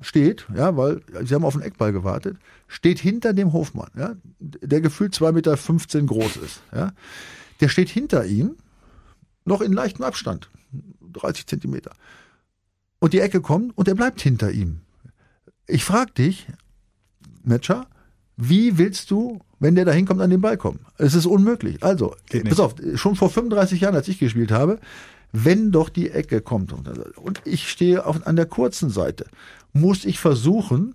B: steht, ja, weil sie haben auf den Eckball gewartet, steht hinter dem Hofmann, ja, der gefühlt 2,15 Meter groß ist, ja. Der steht hinter ihm, noch in leichtem Abstand, 30 Zentimeter. Und die Ecke kommt und er bleibt hinter ihm. Ich frage dich, Matcher, wie willst du, wenn der da hinkommt, an den Ball kommen? Es ist unmöglich. Also,
A: Geht
B: pass auf, schon vor 35 Jahren, als ich gespielt habe, wenn doch die Ecke kommt und, ich stehe auf, an der kurzen Seite, muss ich versuchen,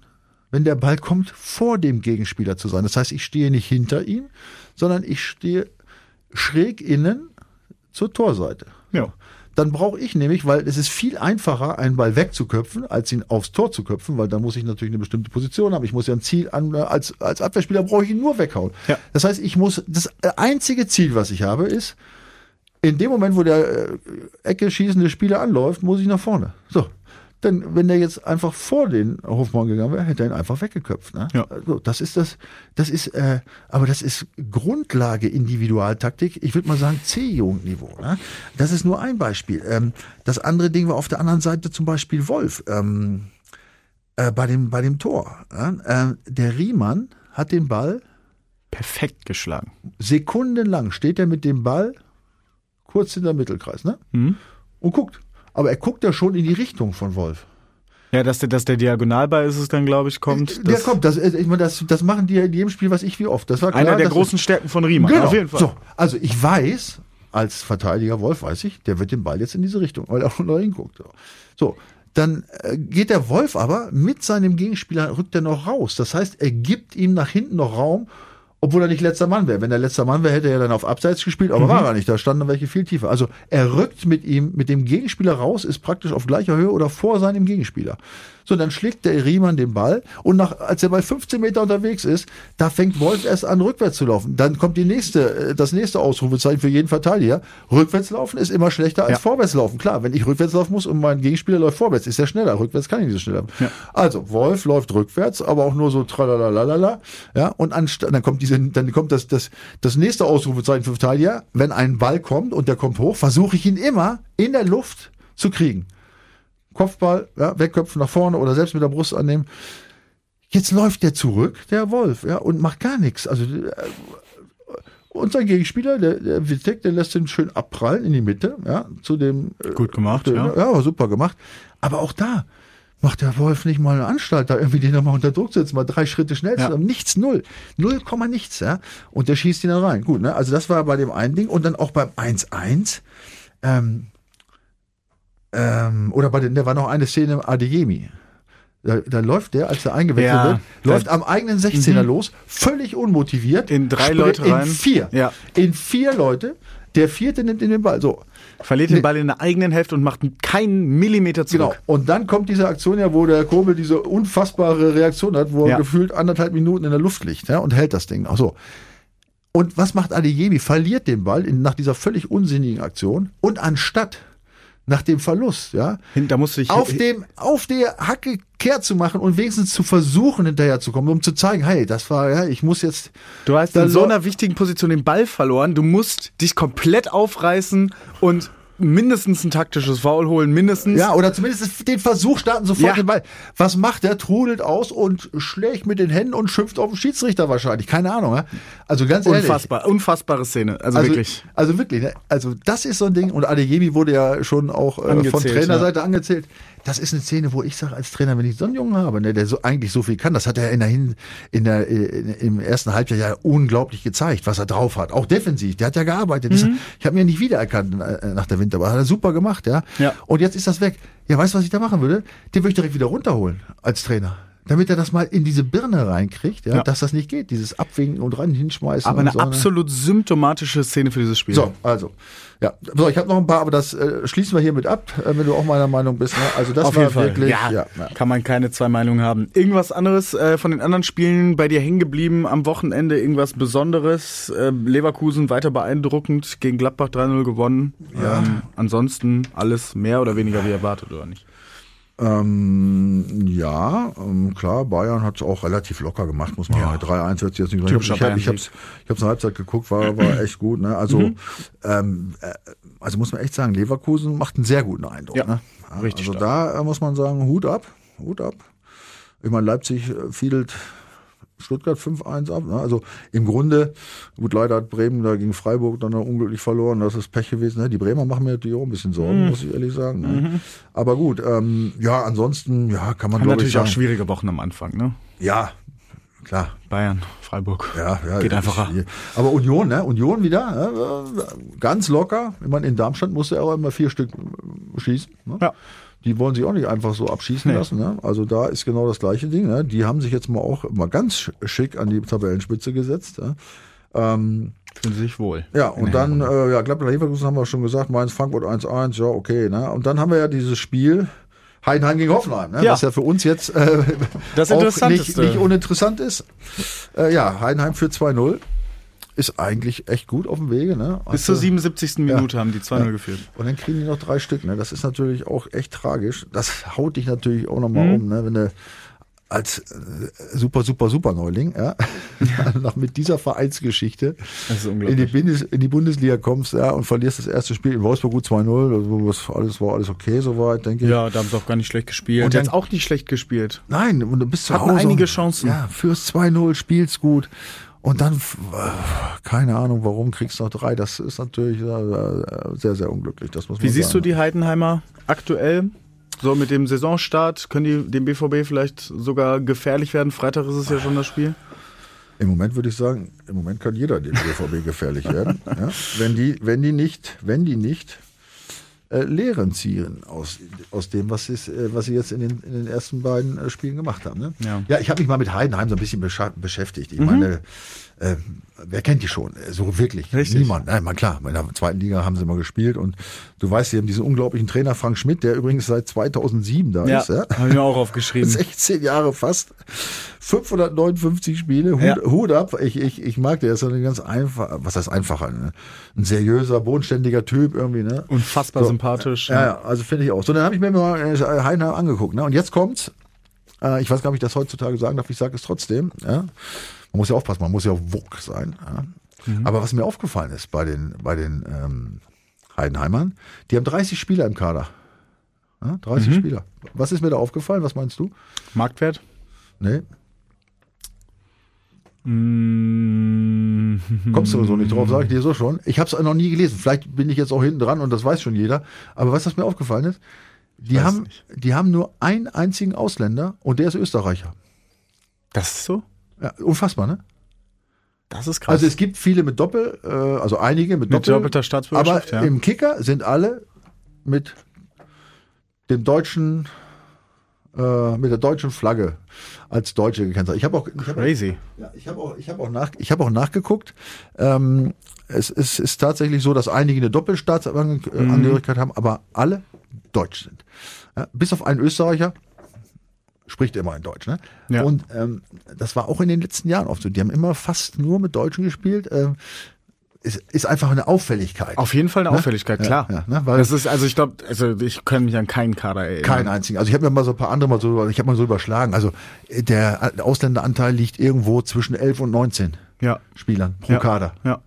B: wenn der Ball kommt, vor dem Gegenspieler zu sein. Das heißt, ich stehe nicht hinter ihm, sondern ich stehe schräg innen zur Torseite.
A: Ja.
B: Dann brauche ich nämlich, weil es ist viel einfacher, einen Ball wegzuköpfen, als ihn aufs Tor zu köpfen, weil da muss ich natürlich eine bestimmte Position haben. Ich muss ja ein Ziel an, als, als Abwehrspieler brauche ich ihn nur weghauen.
A: Ja.
B: Das heißt, ich muss, das einzige Ziel, was ich habe, ist, in dem Moment, wo der äh, Ecke schießende Spieler anläuft, muss ich nach vorne. So. Denn wenn der jetzt einfach vor den Hofmann gegangen wäre, hätte er ihn einfach weggeköpft. Ne?
A: Ja.
B: So, das ist das, das ist, äh, aber das ist Grundlage Individualtaktik. Ich würde mal sagen C-Jugendniveau. Ne? Das ist nur ein Beispiel. Ähm, das andere Ding war auf der anderen Seite zum Beispiel Wolf. Ähm, äh, bei dem bei dem Tor. Äh, der Riemann hat den Ball
A: Perfekt geschlagen.
B: sekundenlang steht er mit dem Ball kurz hinter Mittelkreis, ne?
A: Mhm.
B: Und guckt. Aber er guckt ja schon in die Richtung von Wolf.
A: Ja, dass der, dass der Diagonalball ist es dann, glaube ich, kommt.
B: der
A: Das-
B: kommt. Das, äh, ich meine, das, das machen die ja in jedem Spiel, was ich wie oft. Das war klar,
A: Einer der großen Stärken von Riemann.
B: Genau.
A: Auf jeden Fall.
B: So, also ich weiß, als Verteidiger Wolf weiß ich, der wird den Ball jetzt in diese Richtung, weil er auch noch hinguckt. So. So, dann äh, geht der Wolf aber mit seinem Gegenspieler, rückt er noch raus. Das heißt, er gibt ihm nach hinten noch Raum obwohl er nicht letzter Mann wäre. Wenn er letzter Mann wäre, hätte er dann auf Abseits gespielt, aber mhm. war er nicht. Da standen welche viel tiefer. Also er rückt mit ihm, mit dem Gegenspieler raus, ist praktisch auf gleicher Höhe oder vor seinem Gegenspieler. So, dann schlägt der Riemann den Ball und nach, als er bei 15 Meter unterwegs ist, da fängt Wolf erst an, rückwärts zu laufen. Dann kommt die nächste, äh, das nächste Ausrufezeichen für jeden Verteidiger. Rückwärts laufen ist immer schlechter als ja. vorwärts laufen. Klar, wenn ich rückwärts laufen muss und mein Gegenspieler läuft vorwärts, ist er schneller. Rückwärts kann ich nicht so schnell. Ja. Also, Wolf läuft rückwärts, aber auch nur so tralalalala. Ja, und anstatt, dann kommt diese, dann kommt das, das, das nächste Ausrufezeichen für Verteidiger. Wenn ein Ball kommt und der kommt hoch, versuche ich ihn immer in der Luft zu kriegen. Kopfball, ja, wegköpfen nach vorne oder selbst mit der Brust annehmen. Jetzt läuft der zurück, der Wolf, ja, und macht gar nichts. Also äh, und sein Gegenspieler, der, der Wittek, der lässt ihn schön abprallen in die Mitte, ja, zu dem.
A: Äh, Gut gemacht,
B: dem, ja. Ja, super gemacht. Aber auch da macht der Wolf nicht mal eine Anstalt, da irgendwie den nochmal unter Druck setzen, mal drei Schritte schnell, ja. nichts, null. Null Komma nichts, ja. Und der schießt ihn dann rein. Gut, ne? Also das war bei dem einen Ding und dann auch beim 1-1. Ähm, ähm, oder bei den, da war noch eine Szene im Adeyemi. Da, da, läuft der, als er eingewechselt ja, wird, läuft am eigenen 16er mhm. los, völlig unmotiviert.
A: In drei Leute rein.
B: In vier.
A: Ja.
B: In vier Leute. Der vierte nimmt in den Ball. So.
A: Verliert den Ball in der eigenen Hälfte und macht keinen Millimeter zurück. Genau.
B: Und dann kommt diese Aktion ja, wo der Kobel diese unfassbare Reaktion hat, wo ja. er gefühlt anderthalb Minuten in der Luft liegt ja, und hält das Ding. Ach so. Und was macht Adeyemi? Verliert den Ball in, nach dieser völlig unsinnigen Aktion und anstatt nach dem Verlust, ja.
A: Da musst du dich
B: auf dem, auf der Hacke kehrt zu machen und wenigstens zu versuchen, hinterher zu kommen, um zu zeigen, hey, das war, ja, ich muss jetzt.
A: Du hast in so einer wichtigen Position den Ball verloren. Du musst dich komplett aufreißen und mindestens ein taktisches Foul holen, mindestens.
B: Ja, oder zumindest den Versuch starten, sofort ja. den Ball. Was macht der? Trudelt aus und schlägt mit den Händen und schimpft auf den Schiedsrichter wahrscheinlich. Keine Ahnung. Ja? Also ganz ehrlich.
A: Unfassbar, unfassbare Szene. Also, also wirklich.
B: Also wirklich. Ne? Also das ist so ein Ding. Und Adeyemi wurde ja schon auch äh, von Trainerseite ja. angezählt das ist eine Szene, wo ich sage als Trainer, wenn ich so einen Jungen habe, ne, der so eigentlich so viel kann, das hat er in der, Hin in der in, im ersten Halbjahr ja unglaublich gezeigt, was er drauf hat. Auch defensiv, der hat ja gearbeitet. Mhm. ich habe ja nicht wiedererkannt äh, nach der Winter, aber hat er super gemacht, ja? ja. Und jetzt ist das weg. Ja, weißt du, was ich da machen würde? Den würde ich direkt wieder runterholen als Trainer damit er das mal in diese Birne reinkriegt, ja, ja. dass das nicht geht, dieses Abwinken und rein hinschmeißen.
A: Aber eine
B: so,
A: ne? absolut symptomatische Szene für dieses Spiel.
B: So, also. Ja, so, ich habe noch ein paar, aber das äh, schließen wir hiermit ab, äh, wenn du auch meiner Meinung bist. Ne? Also das
A: Auf
B: war
A: jeden Fall. wirklich, ja, ja, ja, kann man keine zwei Meinungen haben. Irgendwas anderes äh, von den anderen Spielen bei dir hängen geblieben am Wochenende, irgendwas Besonderes? Äh, Leverkusen weiter beeindruckend, gegen Gladbach 3-0 gewonnen. Ja. Ähm, ansonsten alles mehr oder weniger wie erwartet, oder nicht?
B: Ähm, ja, ähm, klar, Bayern hat es auch relativ locker gemacht, muss man ja. sagen. 3-1 wird jetzt nicht Ich, ich, habe ich hab's, ich hab's eine Halbzeit geguckt, war, war echt gut. Ne? Also, mhm. ähm, äh, also muss man echt sagen, Leverkusen macht einen sehr guten Eindruck. Ja, ne?
A: richtig
B: Also stark. da äh, muss man sagen, Hut ab, Hut ab. Ich meine, Leipzig äh, fiedelt Stuttgart 5-1 ab. Ne? Also im Grunde, gut, leider hat Bremen da gegen Freiburg dann unglücklich verloren. Das ist Pech gewesen. Ne? Die Bremer machen mir natürlich auch ein bisschen Sorgen, mhm. muss ich ehrlich sagen. Ne? Mhm. Aber gut, ähm, ja, ansonsten, ja, kann man
A: natürlich ich sagen, auch schwierige Wochen am Anfang, ne?
B: Ja, klar.
A: Bayern, Freiburg.
B: Ja, ja.
A: Geht einfacher.
B: Aber Union, ne? Union wieder, äh, ganz locker. Ich meine, in Darmstadt musste er auch immer vier Stück schießen. Ne? Ja die wollen sich auch nicht einfach so abschießen nee. lassen. Ne? Also da ist genau das gleiche Ding. Ne? Die haben sich jetzt mal auch mal ganz schick an die Tabellenspitze gesetzt. Ja?
A: Ähm, Fühlen sich wohl.
B: Ja, und dann, äh, ja, Gladbach Leverkusen haben wir schon gesagt, Mainz Frankfurt 1-1, ja, okay. Ne? Und dann haben wir ja dieses Spiel, Heidenheim gegen Hoffenheim, ne? ja. was ja für uns jetzt äh,
A: das
B: auch nicht, nicht uninteressant ist. Äh, ja, Heidenheim für 2-0 ist eigentlich echt gut auf dem Wege. Ne?
A: Bis zur 77. Also, Minute ja, haben die 2-0 ja. geführt.
B: Und dann kriegen die noch drei Stück. Ne? Das ist natürlich auch echt tragisch. Das haut dich natürlich auch nochmal mhm. um, ne? wenn du als äh, super, super, super Neuling, ja, nach mit dieser Vereinsgeschichte in die, Bundes in die Bundesliga kommst, ja, und verlierst das erste Spiel in Wolfsburg gut 2-0, also alles war alles okay soweit, denke ich.
A: Ja, da haben sie auch gar nicht schlecht gespielt.
B: Und jetzt auch nicht schlecht gespielt. Nein, und du bist zu
A: Hatten Hause. einige Chancen.
B: Ja, fürs 2-0, spielst gut. Und dann, keine Ahnung, warum kriegst du noch drei? Das ist natürlich äh, sehr, sehr unglücklich. Das muss
A: Wie siehst sagen. du die Heidenheimer aktuell? So mit dem Saisonstart, können die dem BVB vielleicht sogar gefährlich werden? Freitag ist es ja schon das Spiel.
B: Im Moment würde ich sagen, im Moment kann jeder dem BVB gefährlich werden. Ja? Wenn die, wenn die nicht, wenn die nicht äh, Lehren ziehen aus, aus dem, was, ist, äh, was sie jetzt in den, in den ersten beiden äh, Spielen gemacht haben. Ne?
A: Ja.
B: ja, ich habe mich mal mit Heidenheim so ein bisschen beschäftigt.
A: Mhm.
B: Ich meine, äh, wer kennt die schon? So wirklich.
A: Richtig.
B: Niemand. Nein, man klar, in der zweiten Liga haben sie mal gespielt und du weißt, sie haben diesen unglaublichen Trainer Frank Schmidt, der übrigens seit 2007 da
A: Ja,
B: ist. Ja?
A: habe ich mir auch aufgeschrieben.
B: 16 Jahre fast. 559 Spiele. Hut,
A: Ja.
B: Hut ab. Ich, ich, ich mag, der ist ein ganz einfach, was heißt einfacher? Ne? Ein seriöser, bodenständiger Typ irgendwie. Ne?
A: Unfassbar
B: So.
A: sympathisch.
B: Ja, ja, also finde ich auch. So, dann habe ich mir mal äh, Heidenheim angeguckt. Ne? Und jetzt kommt's. Äh, ich weiß gar nicht, ob ich das heutzutage sagen darf. Ich sage es trotzdem. Ja? Man muss ja aufpassen, man muss ja Wok sein. Ja? Aber was mir aufgefallen ist bei den, bei den ähm, Heidenheimern, die haben 30 Spieler im Kader. Ja? 30 Spieler. Was ist mir da aufgefallen? Was meinst du?
A: Marktwert?
B: Nee,
A: Mm,
B: kommst du so nicht drauf, sage ich dir so schon. Ich habe es noch nie gelesen. Vielleicht bin ich jetzt auch hinten dran und das weiß schon jeder. Aber was mir aufgefallen ist? Die haben,
A: nicht.
B: die haben nur einen einzigen Ausländer und der ist Österreicher.
A: Das ist so?
B: Ja, unfassbar, ne?
A: Das ist krass.
B: Also es gibt viele mit Doppel, äh, also einige mit,
A: Mit
B: Doppel,
A: doppelter Staatsbürgerschaft,
B: aber
A: ja.
B: im Kicker sind alle mit dem deutschen, äh, mit der deutschen Flagge als Deutsche gekennzeichnet. Ich habe auch, ich hab,
A: Crazy.
B: ja, ich habe auch, ich habe auch nach, ich habe auch nachgeguckt. Ähm, es, es ist tatsächlich so, dass einige eine Doppelstaatsangehörigkeit haben, aber alle deutsch sind. Ja, bis auf einen Österreicher spricht immer in Deutsch. Ne?
A: Ja.
B: Und ähm, das war auch in den letzten Jahren oft so. Die haben immer fast nur mit Deutschen gespielt. Ähm, ist, ist einfach eine Auffälligkeit.
A: Auf jeden Fall eine Auffälligkeit,
B: Ja,
A: klar.
B: ja, ne, weil-
A: das ist, also ich glaube, also ich kann mich an keinen Kader erinnern.
B: Keinen einzigen. Also ich habe mir mal so ein paar andere mal so, ich habe mal so überschlagen. Also äh, der Ausländeranteil liegt irgendwo zwischen 11 und 19
A: Ja.
B: Spielern pro
A: Ja,
B: Kader.
A: ja.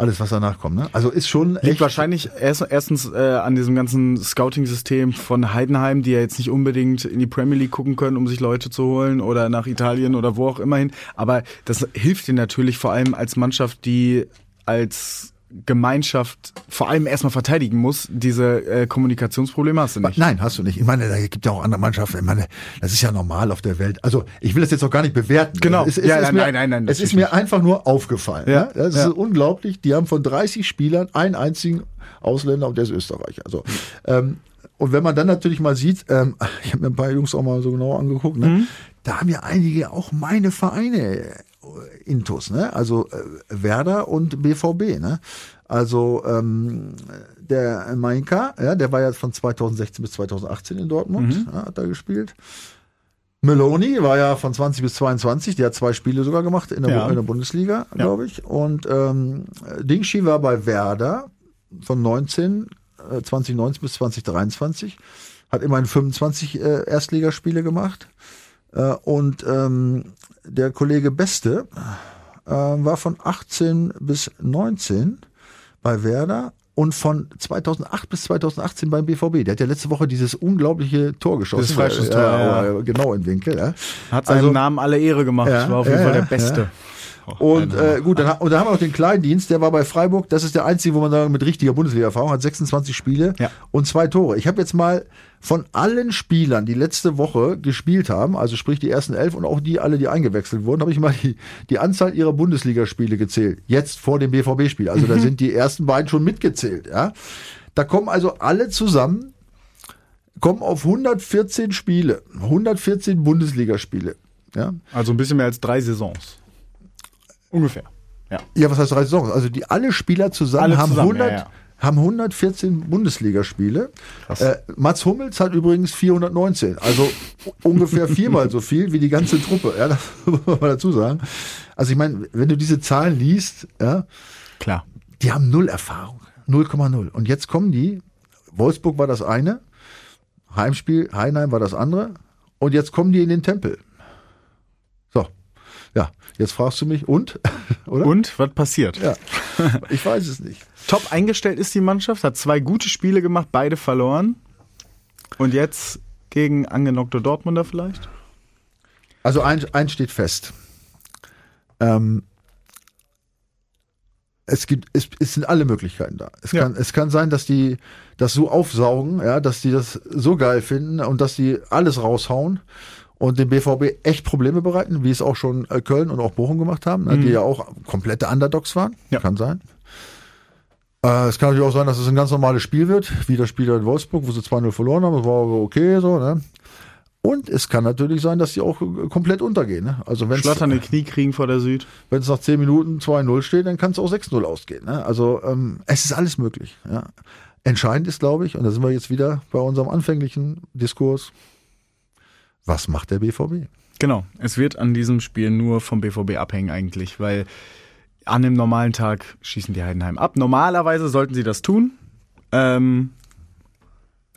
B: Alles, was danach kommt. Ne? Also ist schon
A: Liegt
B: echt.
A: wahrscheinlich erst, erstens äh, an diesem ganzen Scouting-System von Heidenheim, die ja jetzt nicht unbedingt in die Premier League gucken können, um sich Leute zu holen oder nach Italien oder wo auch immer hin. Aber das hilft dir natürlich vor allem als Mannschaft, die als Gemeinschaft vor allem erstmal verteidigen muss. Diese äh, Kommunikationsprobleme hast du nicht.
B: Nein, hast du nicht. Ich meine, da gibt ja auch andere Mannschaften. Ich meine, das ist ja normal auf der Welt. Also ich will das jetzt auch gar nicht bewerten.
A: Genau.
B: Es, es,
A: Ja,
B: ist
A: ja,
B: mir,
A: nein, nein, nein,
B: Es ist mir einfach nur aufgefallen.
A: Ja,
B: ne? Das
A: ja.
B: ist unglaublich. Die haben von 30 Spielern einen einzigen Ausländer und der ist Österreicher. Also, ähm, und wenn man dann natürlich mal sieht, ähm, ich habe mir ein paar Jungs auch mal so genau angeguckt, ne?
A: Mhm.
B: da haben ja einige auch meine Vereine Intus, ne? Also äh, Werder und BVB, ne? Also ähm, der Mainka, ja, der war ja von 2016 bis 2018 in Dortmund, ja, hat da gespielt. Meloni war ja von 20 bis 22, der hat zwei Spiele sogar gemacht in der,
A: Ja.
B: in der Bundesliga, glaube ich. Und ähm, Dingshi war bei Werder von 19, äh, 2019 bis 2023, hat immerhin 25 äh, Erstligaspiele gemacht. Äh, und ähm, der Kollege Beste äh, war von 18 bis 19 bei Werder und von 2008 bis 2018 beim BVB. Der hat ja letzte Woche dieses unglaubliche Tor geschossen.
A: Das Freistoßtor,
B: ja,
A: ja.
B: Genau im Winkel. Ja.
A: Hat seinem
B: Also-
A: Namen alle Ehre gemacht.
B: Ja,
A: war auf jeden Fall der Beste.
B: Und äh, gut, dann, und dann haben wir noch den Kleindienst, der war bei Freiburg. Das ist der einzige, wo man sagen, mit richtiger Bundesliga-Erfahrung hat 26 Spiele
A: Ja.
B: und zwei Tore. Ich habe jetzt mal von allen Spielern, die letzte Woche gespielt haben, also sprich die ersten elf und auch die alle, die eingewechselt wurden, habe ich mal die, die Anzahl ihrer Bundesligaspiele gezählt. Jetzt vor dem BVB-Spiel. Also da sind die ersten beiden schon mitgezählt. Ja. Da kommen also alle zusammen, kommen auf 114 Spiele, 114 Bundesligaspiele. Ja.
A: Also ein bisschen mehr als drei Saisons. Ungefähr. Ja.
B: Ja, was heißt drei Saisons? Also die alle Spieler zusammen,
A: Alle
B: haben,
A: zusammen,
B: 100,
A: ja, ja.
B: haben 114 Bundesligaspiele. Äh, Mats Hummels hat übrigens 419, also ungefähr viermal so viel wie die ganze Truppe. Ja, das muss man mal dazu sagen. Also ich meine, wenn du diese Zahlen liest, ja,
A: Klar.
B: die haben null Erfahrung, 0,0. Und jetzt kommen die. Wolfsburg war das eine, Heimspiel Heinheim war das andere, und jetzt kommen die in den Tempel. Jetzt fragst du mich und, oder?
A: Und was passiert?
B: Ja, ich weiß es nicht.
A: Top eingestellt ist die Mannschaft, hat zwei gute Spiele gemacht, beide verloren. Und jetzt gegen angenockte Dortmunder vielleicht?
B: Also eins, eins steht fest. Ähm, es gibt, es, es sind alle Möglichkeiten da. Es
A: Ja.
B: kann, es kann sein, dass die das so aufsaugen, ja, dass die das so geil finden und dass die alles raushauen und dem BVB echt Probleme bereiten, wie es auch schon äh, Köln und auch Bochum gemacht haben, ne, die ja auch komplette Underdogs waren.
A: Ja.
B: Kann sein. Äh, es kann natürlich auch sein, dass es ein ganz normales Spiel wird, wie das Spiel in Wolfsburg, wo sie 2-0 verloren haben. Das war aber okay so, ne? Und es kann natürlich sein, dass sie auch äh, komplett untergehen. Ne? Also wenn
A: Schlotternde Knie kriegen vor der Süd.
B: Wenn es nach 10 Minuten 2-0 steht, dann kann es auch 6-0 ausgehen. Ne? Also ähm, es ist alles möglich. Ja? Entscheidend ist, glaube ich, und da sind wir jetzt wieder bei unserem anfänglichen Diskurs, was macht der BVB?
A: Genau, es wird an diesem Spiel nur vom BVB abhängen eigentlich, weil an einem normalen Tag schießen die Heidenheim ab. Normalerweise sollten sie das tun. Ähm,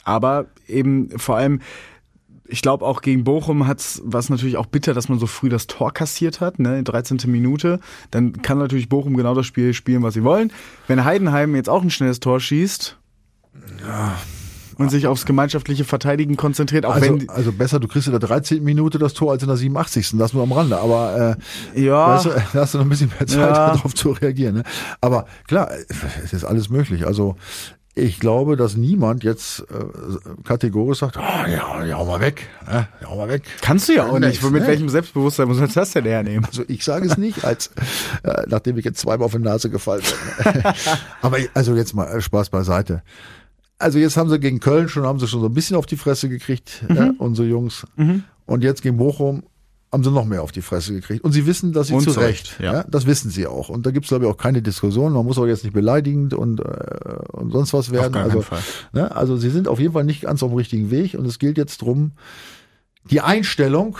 A: aber eben vor allem, ich glaube auch gegen Bochum hat's was natürlich auch bitter, dass man so früh das Tor kassiert hat, ne, 13. Minute. Dann kann natürlich Bochum genau das Spiel spielen, was sie wollen. Wenn Heidenheim jetzt auch ein schnelles Tor schießt, ja, und sich aufs gemeinschaftliche Verteidigen konzentriert. Auch
B: also,
A: wenn
B: also besser, du kriegst in der 13. Minute das Tor als in der 87. Das nur am Rande. Aber äh,
A: ja.
B: weißt du, da hast du noch ein bisschen mehr Zeit, ja. darauf zu reagieren. Ne? Aber klar, es ist alles möglich. Also ich glaube, dass niemand jetzt äh, kategorisch sagt, oh, ja, ja, hau mal weg, äh, ja, hau mal weg.
A: Kannst du ja auch nicht. Mit ne? welchem Selbstbewusstsein muss man das denn hernehmen?
B: Also ich sage es nicht, als äh, nachdem ich jetzt zweimal auf die Nase gefallen bin. Aber also jetzt mal äh, Spaß beiseite also jetzt haben sie gegen Köln schon, haben sie schon so ein bisschen auf die Fresse gekriegt, mhm. ja, unsere Jungs. Mhm. Und jetzt gegen Bochum haben sie noch mehr auf die Fresse gekriegt. Und sie wissen, dass sie und zu Recht, ja. ja. das wissen sie auch. Und da gibt es, glaube ich, auch keine Diskussion. Man muss auch jetzt nicht beleidigend und, äh, und sonst was werden.
A: Auf
B: also,
A: Fall.
B: Ne, also sie sind auf jeden Fall nicht ganz auf dem richtigen Weg. Und es gilt jetzt drum, die Einstellung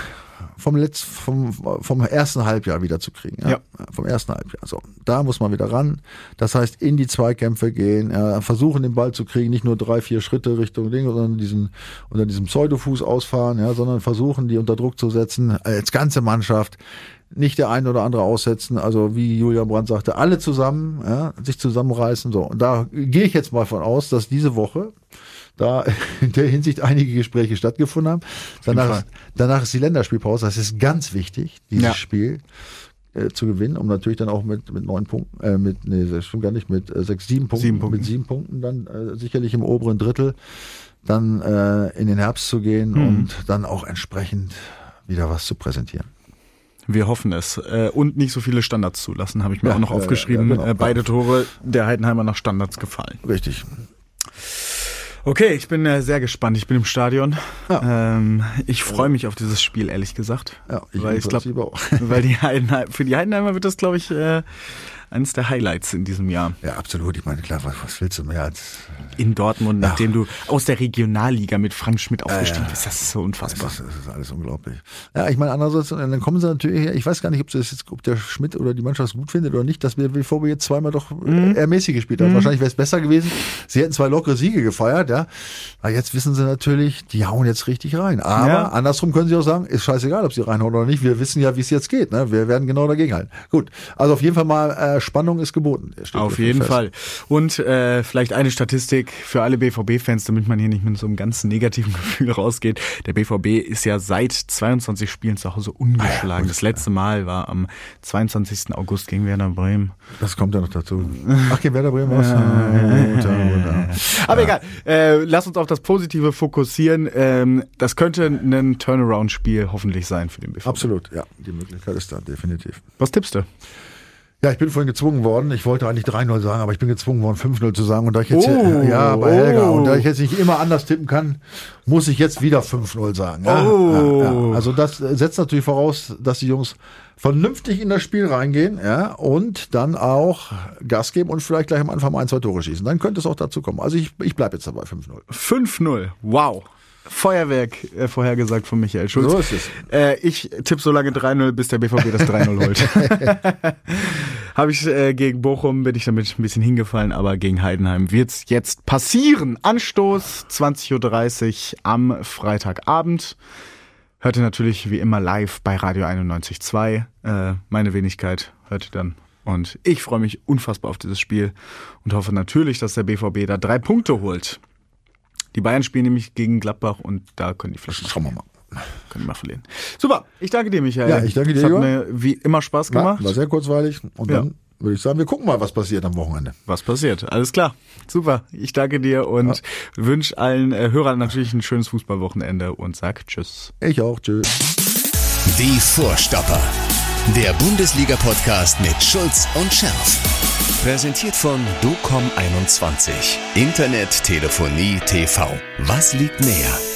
B: vom, Letz-, vom, vom ersten Halbjahr wieder zu kriegen. Ja? ja. Vom ersten Halbjahr. So, da muss man wieder ran. Das heißt, in die Zweikämpfe gehen, äh, versuchen den Ball zu kriegen, nicht nur drei, vier Schritte Richtung Ding, sondern diesen, unter diesem Pseudofuß ausfahren, ja, sondern versuchen, die unter Druck zu setzen, als ganze Mannschaft nicht der eine oder andere aussetzen, also wie Julian Brandt sagte, alle zusammen, ja, sich zusammenreißen. So, und da gehe ich jetzt mal von aus, dass diese Woche da in der Hinsicht einige Gespräche stattgefunden haben. Danach, danach ist die Länderspielpause. Das ist ganz wichtig, dieses ja. Spiel äh, zu gewinnen, um natürlich dann auch mit mit neun Punkten, äh, mit nee, das stimmt gar nicht, mit äh, sechs, sieben Punkten, sieben Punkten, mit sieben Punkten dann äh, sicherlich im oberen Drittel dann äh, in den Herbst zu gehen mhm. und dann auch entsprechend wieder was zu präsentieren.
A: Wir hoffen es. Äh, und nicht so viele Standards zulassen, habe ich mir ja, auch noch aufgeschrieben. Ja, genau. Äh, beide Tore der Heidenheimer nach Standards gefallen.
B: Richtig.
A: Okay, ich bin äh, sehr gespannt. Ich bin im Stadion. Ja. Ähm, ich freue mich auf dieses Spiel, ehrlich gesagt.
B: Ja,
A: ich weil ich glaube, weil die Heidenheim, für die Heidenheimer wird das, glaube ich, äh, eines der Highlights in diesem Jahr.
B: Ja, absolut. Ich meine, klar, was, was willst du mehr als
A: in Dortmund, ja. nachdem du aus der Regionalliga mit Frank Schmidt aufgestiegen bist. Das ist so unfassbar.
B: Das ist, das ist, alles unglaublich. Ja, ich meine, andererseits, dann kommen sie natürlich her. Ich weiß gar nicht, ob, das jetzt, ob der Schmidt oder die Mannschaft es gut findet oder nicht, dass wir, bevor wir jetzt zweimal doch mhm. eher mäßig gespielt haben. Mhm. Wahrscheinlich wäre es besser gewesen. Sie hätten zwei lockere Siege gefeiert, ja. Aber jetzt wissen sie natürlich, die hauen jetzt richtig rein. Aber ja. andersrum können sie auch sagen, ist scheißegal, ob sie reinhauen oder nicht. Wir wissen ja, wie es jetzt geht. Ne? Wir werden genau dagegen halten. Gut. Also auf jeden Fall mal äh, Spannung ist geboten.
A: Auf jeden fest. Fall. Und äh, vielleicht eine Statistik für alle BVB-Fans, damit man hier nicht mit so einem ganz negativen Gefühl rausgeht. Der BVB ist ja seit 22 Spielen zu Hause ungeschlagen. Ah, ja, das letzte Mal war am 22. August gegen Werder Bremen.
B: Das kommt ja noch dazu. Ach, gegen Werder Bremen? Ja,
A: Aber egal. Äh, lass uns auf das Positive fokussieren. Ähm, das könnte ein Turnaround-Spiel hoffentlich sein für den BVB.
B: Absolut, ja. Die Möglichkeit ist da definitiv.
A: Was tippst du?
B: Ja, ich bin vorhin gezwungen worden. Ich wollte eigentlich 3-0 sagen, aber ich bin gezwungen worden, 5-0 zu sagen. Und da ich jetzt, oh, ja, bei Helga, oh. und da ich jetzt nicht immer anders tippen kann, muss ich jetzt wieder 5-0 sagen. Ja, oh. ja, ja. Also das setzt natürlich voraus, dass die Jungs vernünftig in das Spiel reingehen, ja, und dann auch Gas geben und vielleicht gleich am Anfang ein, zwei Tore schießen. Dann könnte es auch dazu kommen. Also ich, ich bleibe jetzt dabei 5-0.
A: 5-0, wow. Feuerwerk äh, vorhergesagt von Michael Schulz.
B: So ist es.
A: Äh, ich tippe so lange 3-0, bis der BVB das 3-0 holt. Habe ich äh, gegen Bochum, bin ich damit ein bisschen hingefallen, aber gegen Heidenheim wird's jetzt passieren. Anstoß 20.30 Uhr am Freitagabend. Hört ihr natürlich wie immer live bei Radio 91.2. Äh, meine Wenigkeit hört ihr dann. Und ich freue mich unfassbar auf dieses Spiel und hoffe natürlich, dass der BVB da drei Punkte holt. Die Bayern spielen nämlich gegen Gladbach und da können die vielleicht
B: Schauen wir mal.
A: Können wir verlieren. Super, ich danke dir, Michael.
B: Ja, ich danke dir.
A: Es hat mir wie immer Spaß gemacht.
B: Ja, war sehr kurzweilig. Und ja. dann würde ich sagen, wir gucken mal, was passiert am Wochenende.
A: Was passiert? Alles klar. Super. Ich danke dir und ja. wünsche allen äh, Hörern natürlich ein schönes Fußballwochenende und sag Tschüss.
B: Ich auch. Tschüss.
C: Die Vorstopper. Der Bundesliga-Podcast mit Schulz und Scherf. Präsentiert von DOCOM21. Internet, Telefonie, TV. Was liegt näher?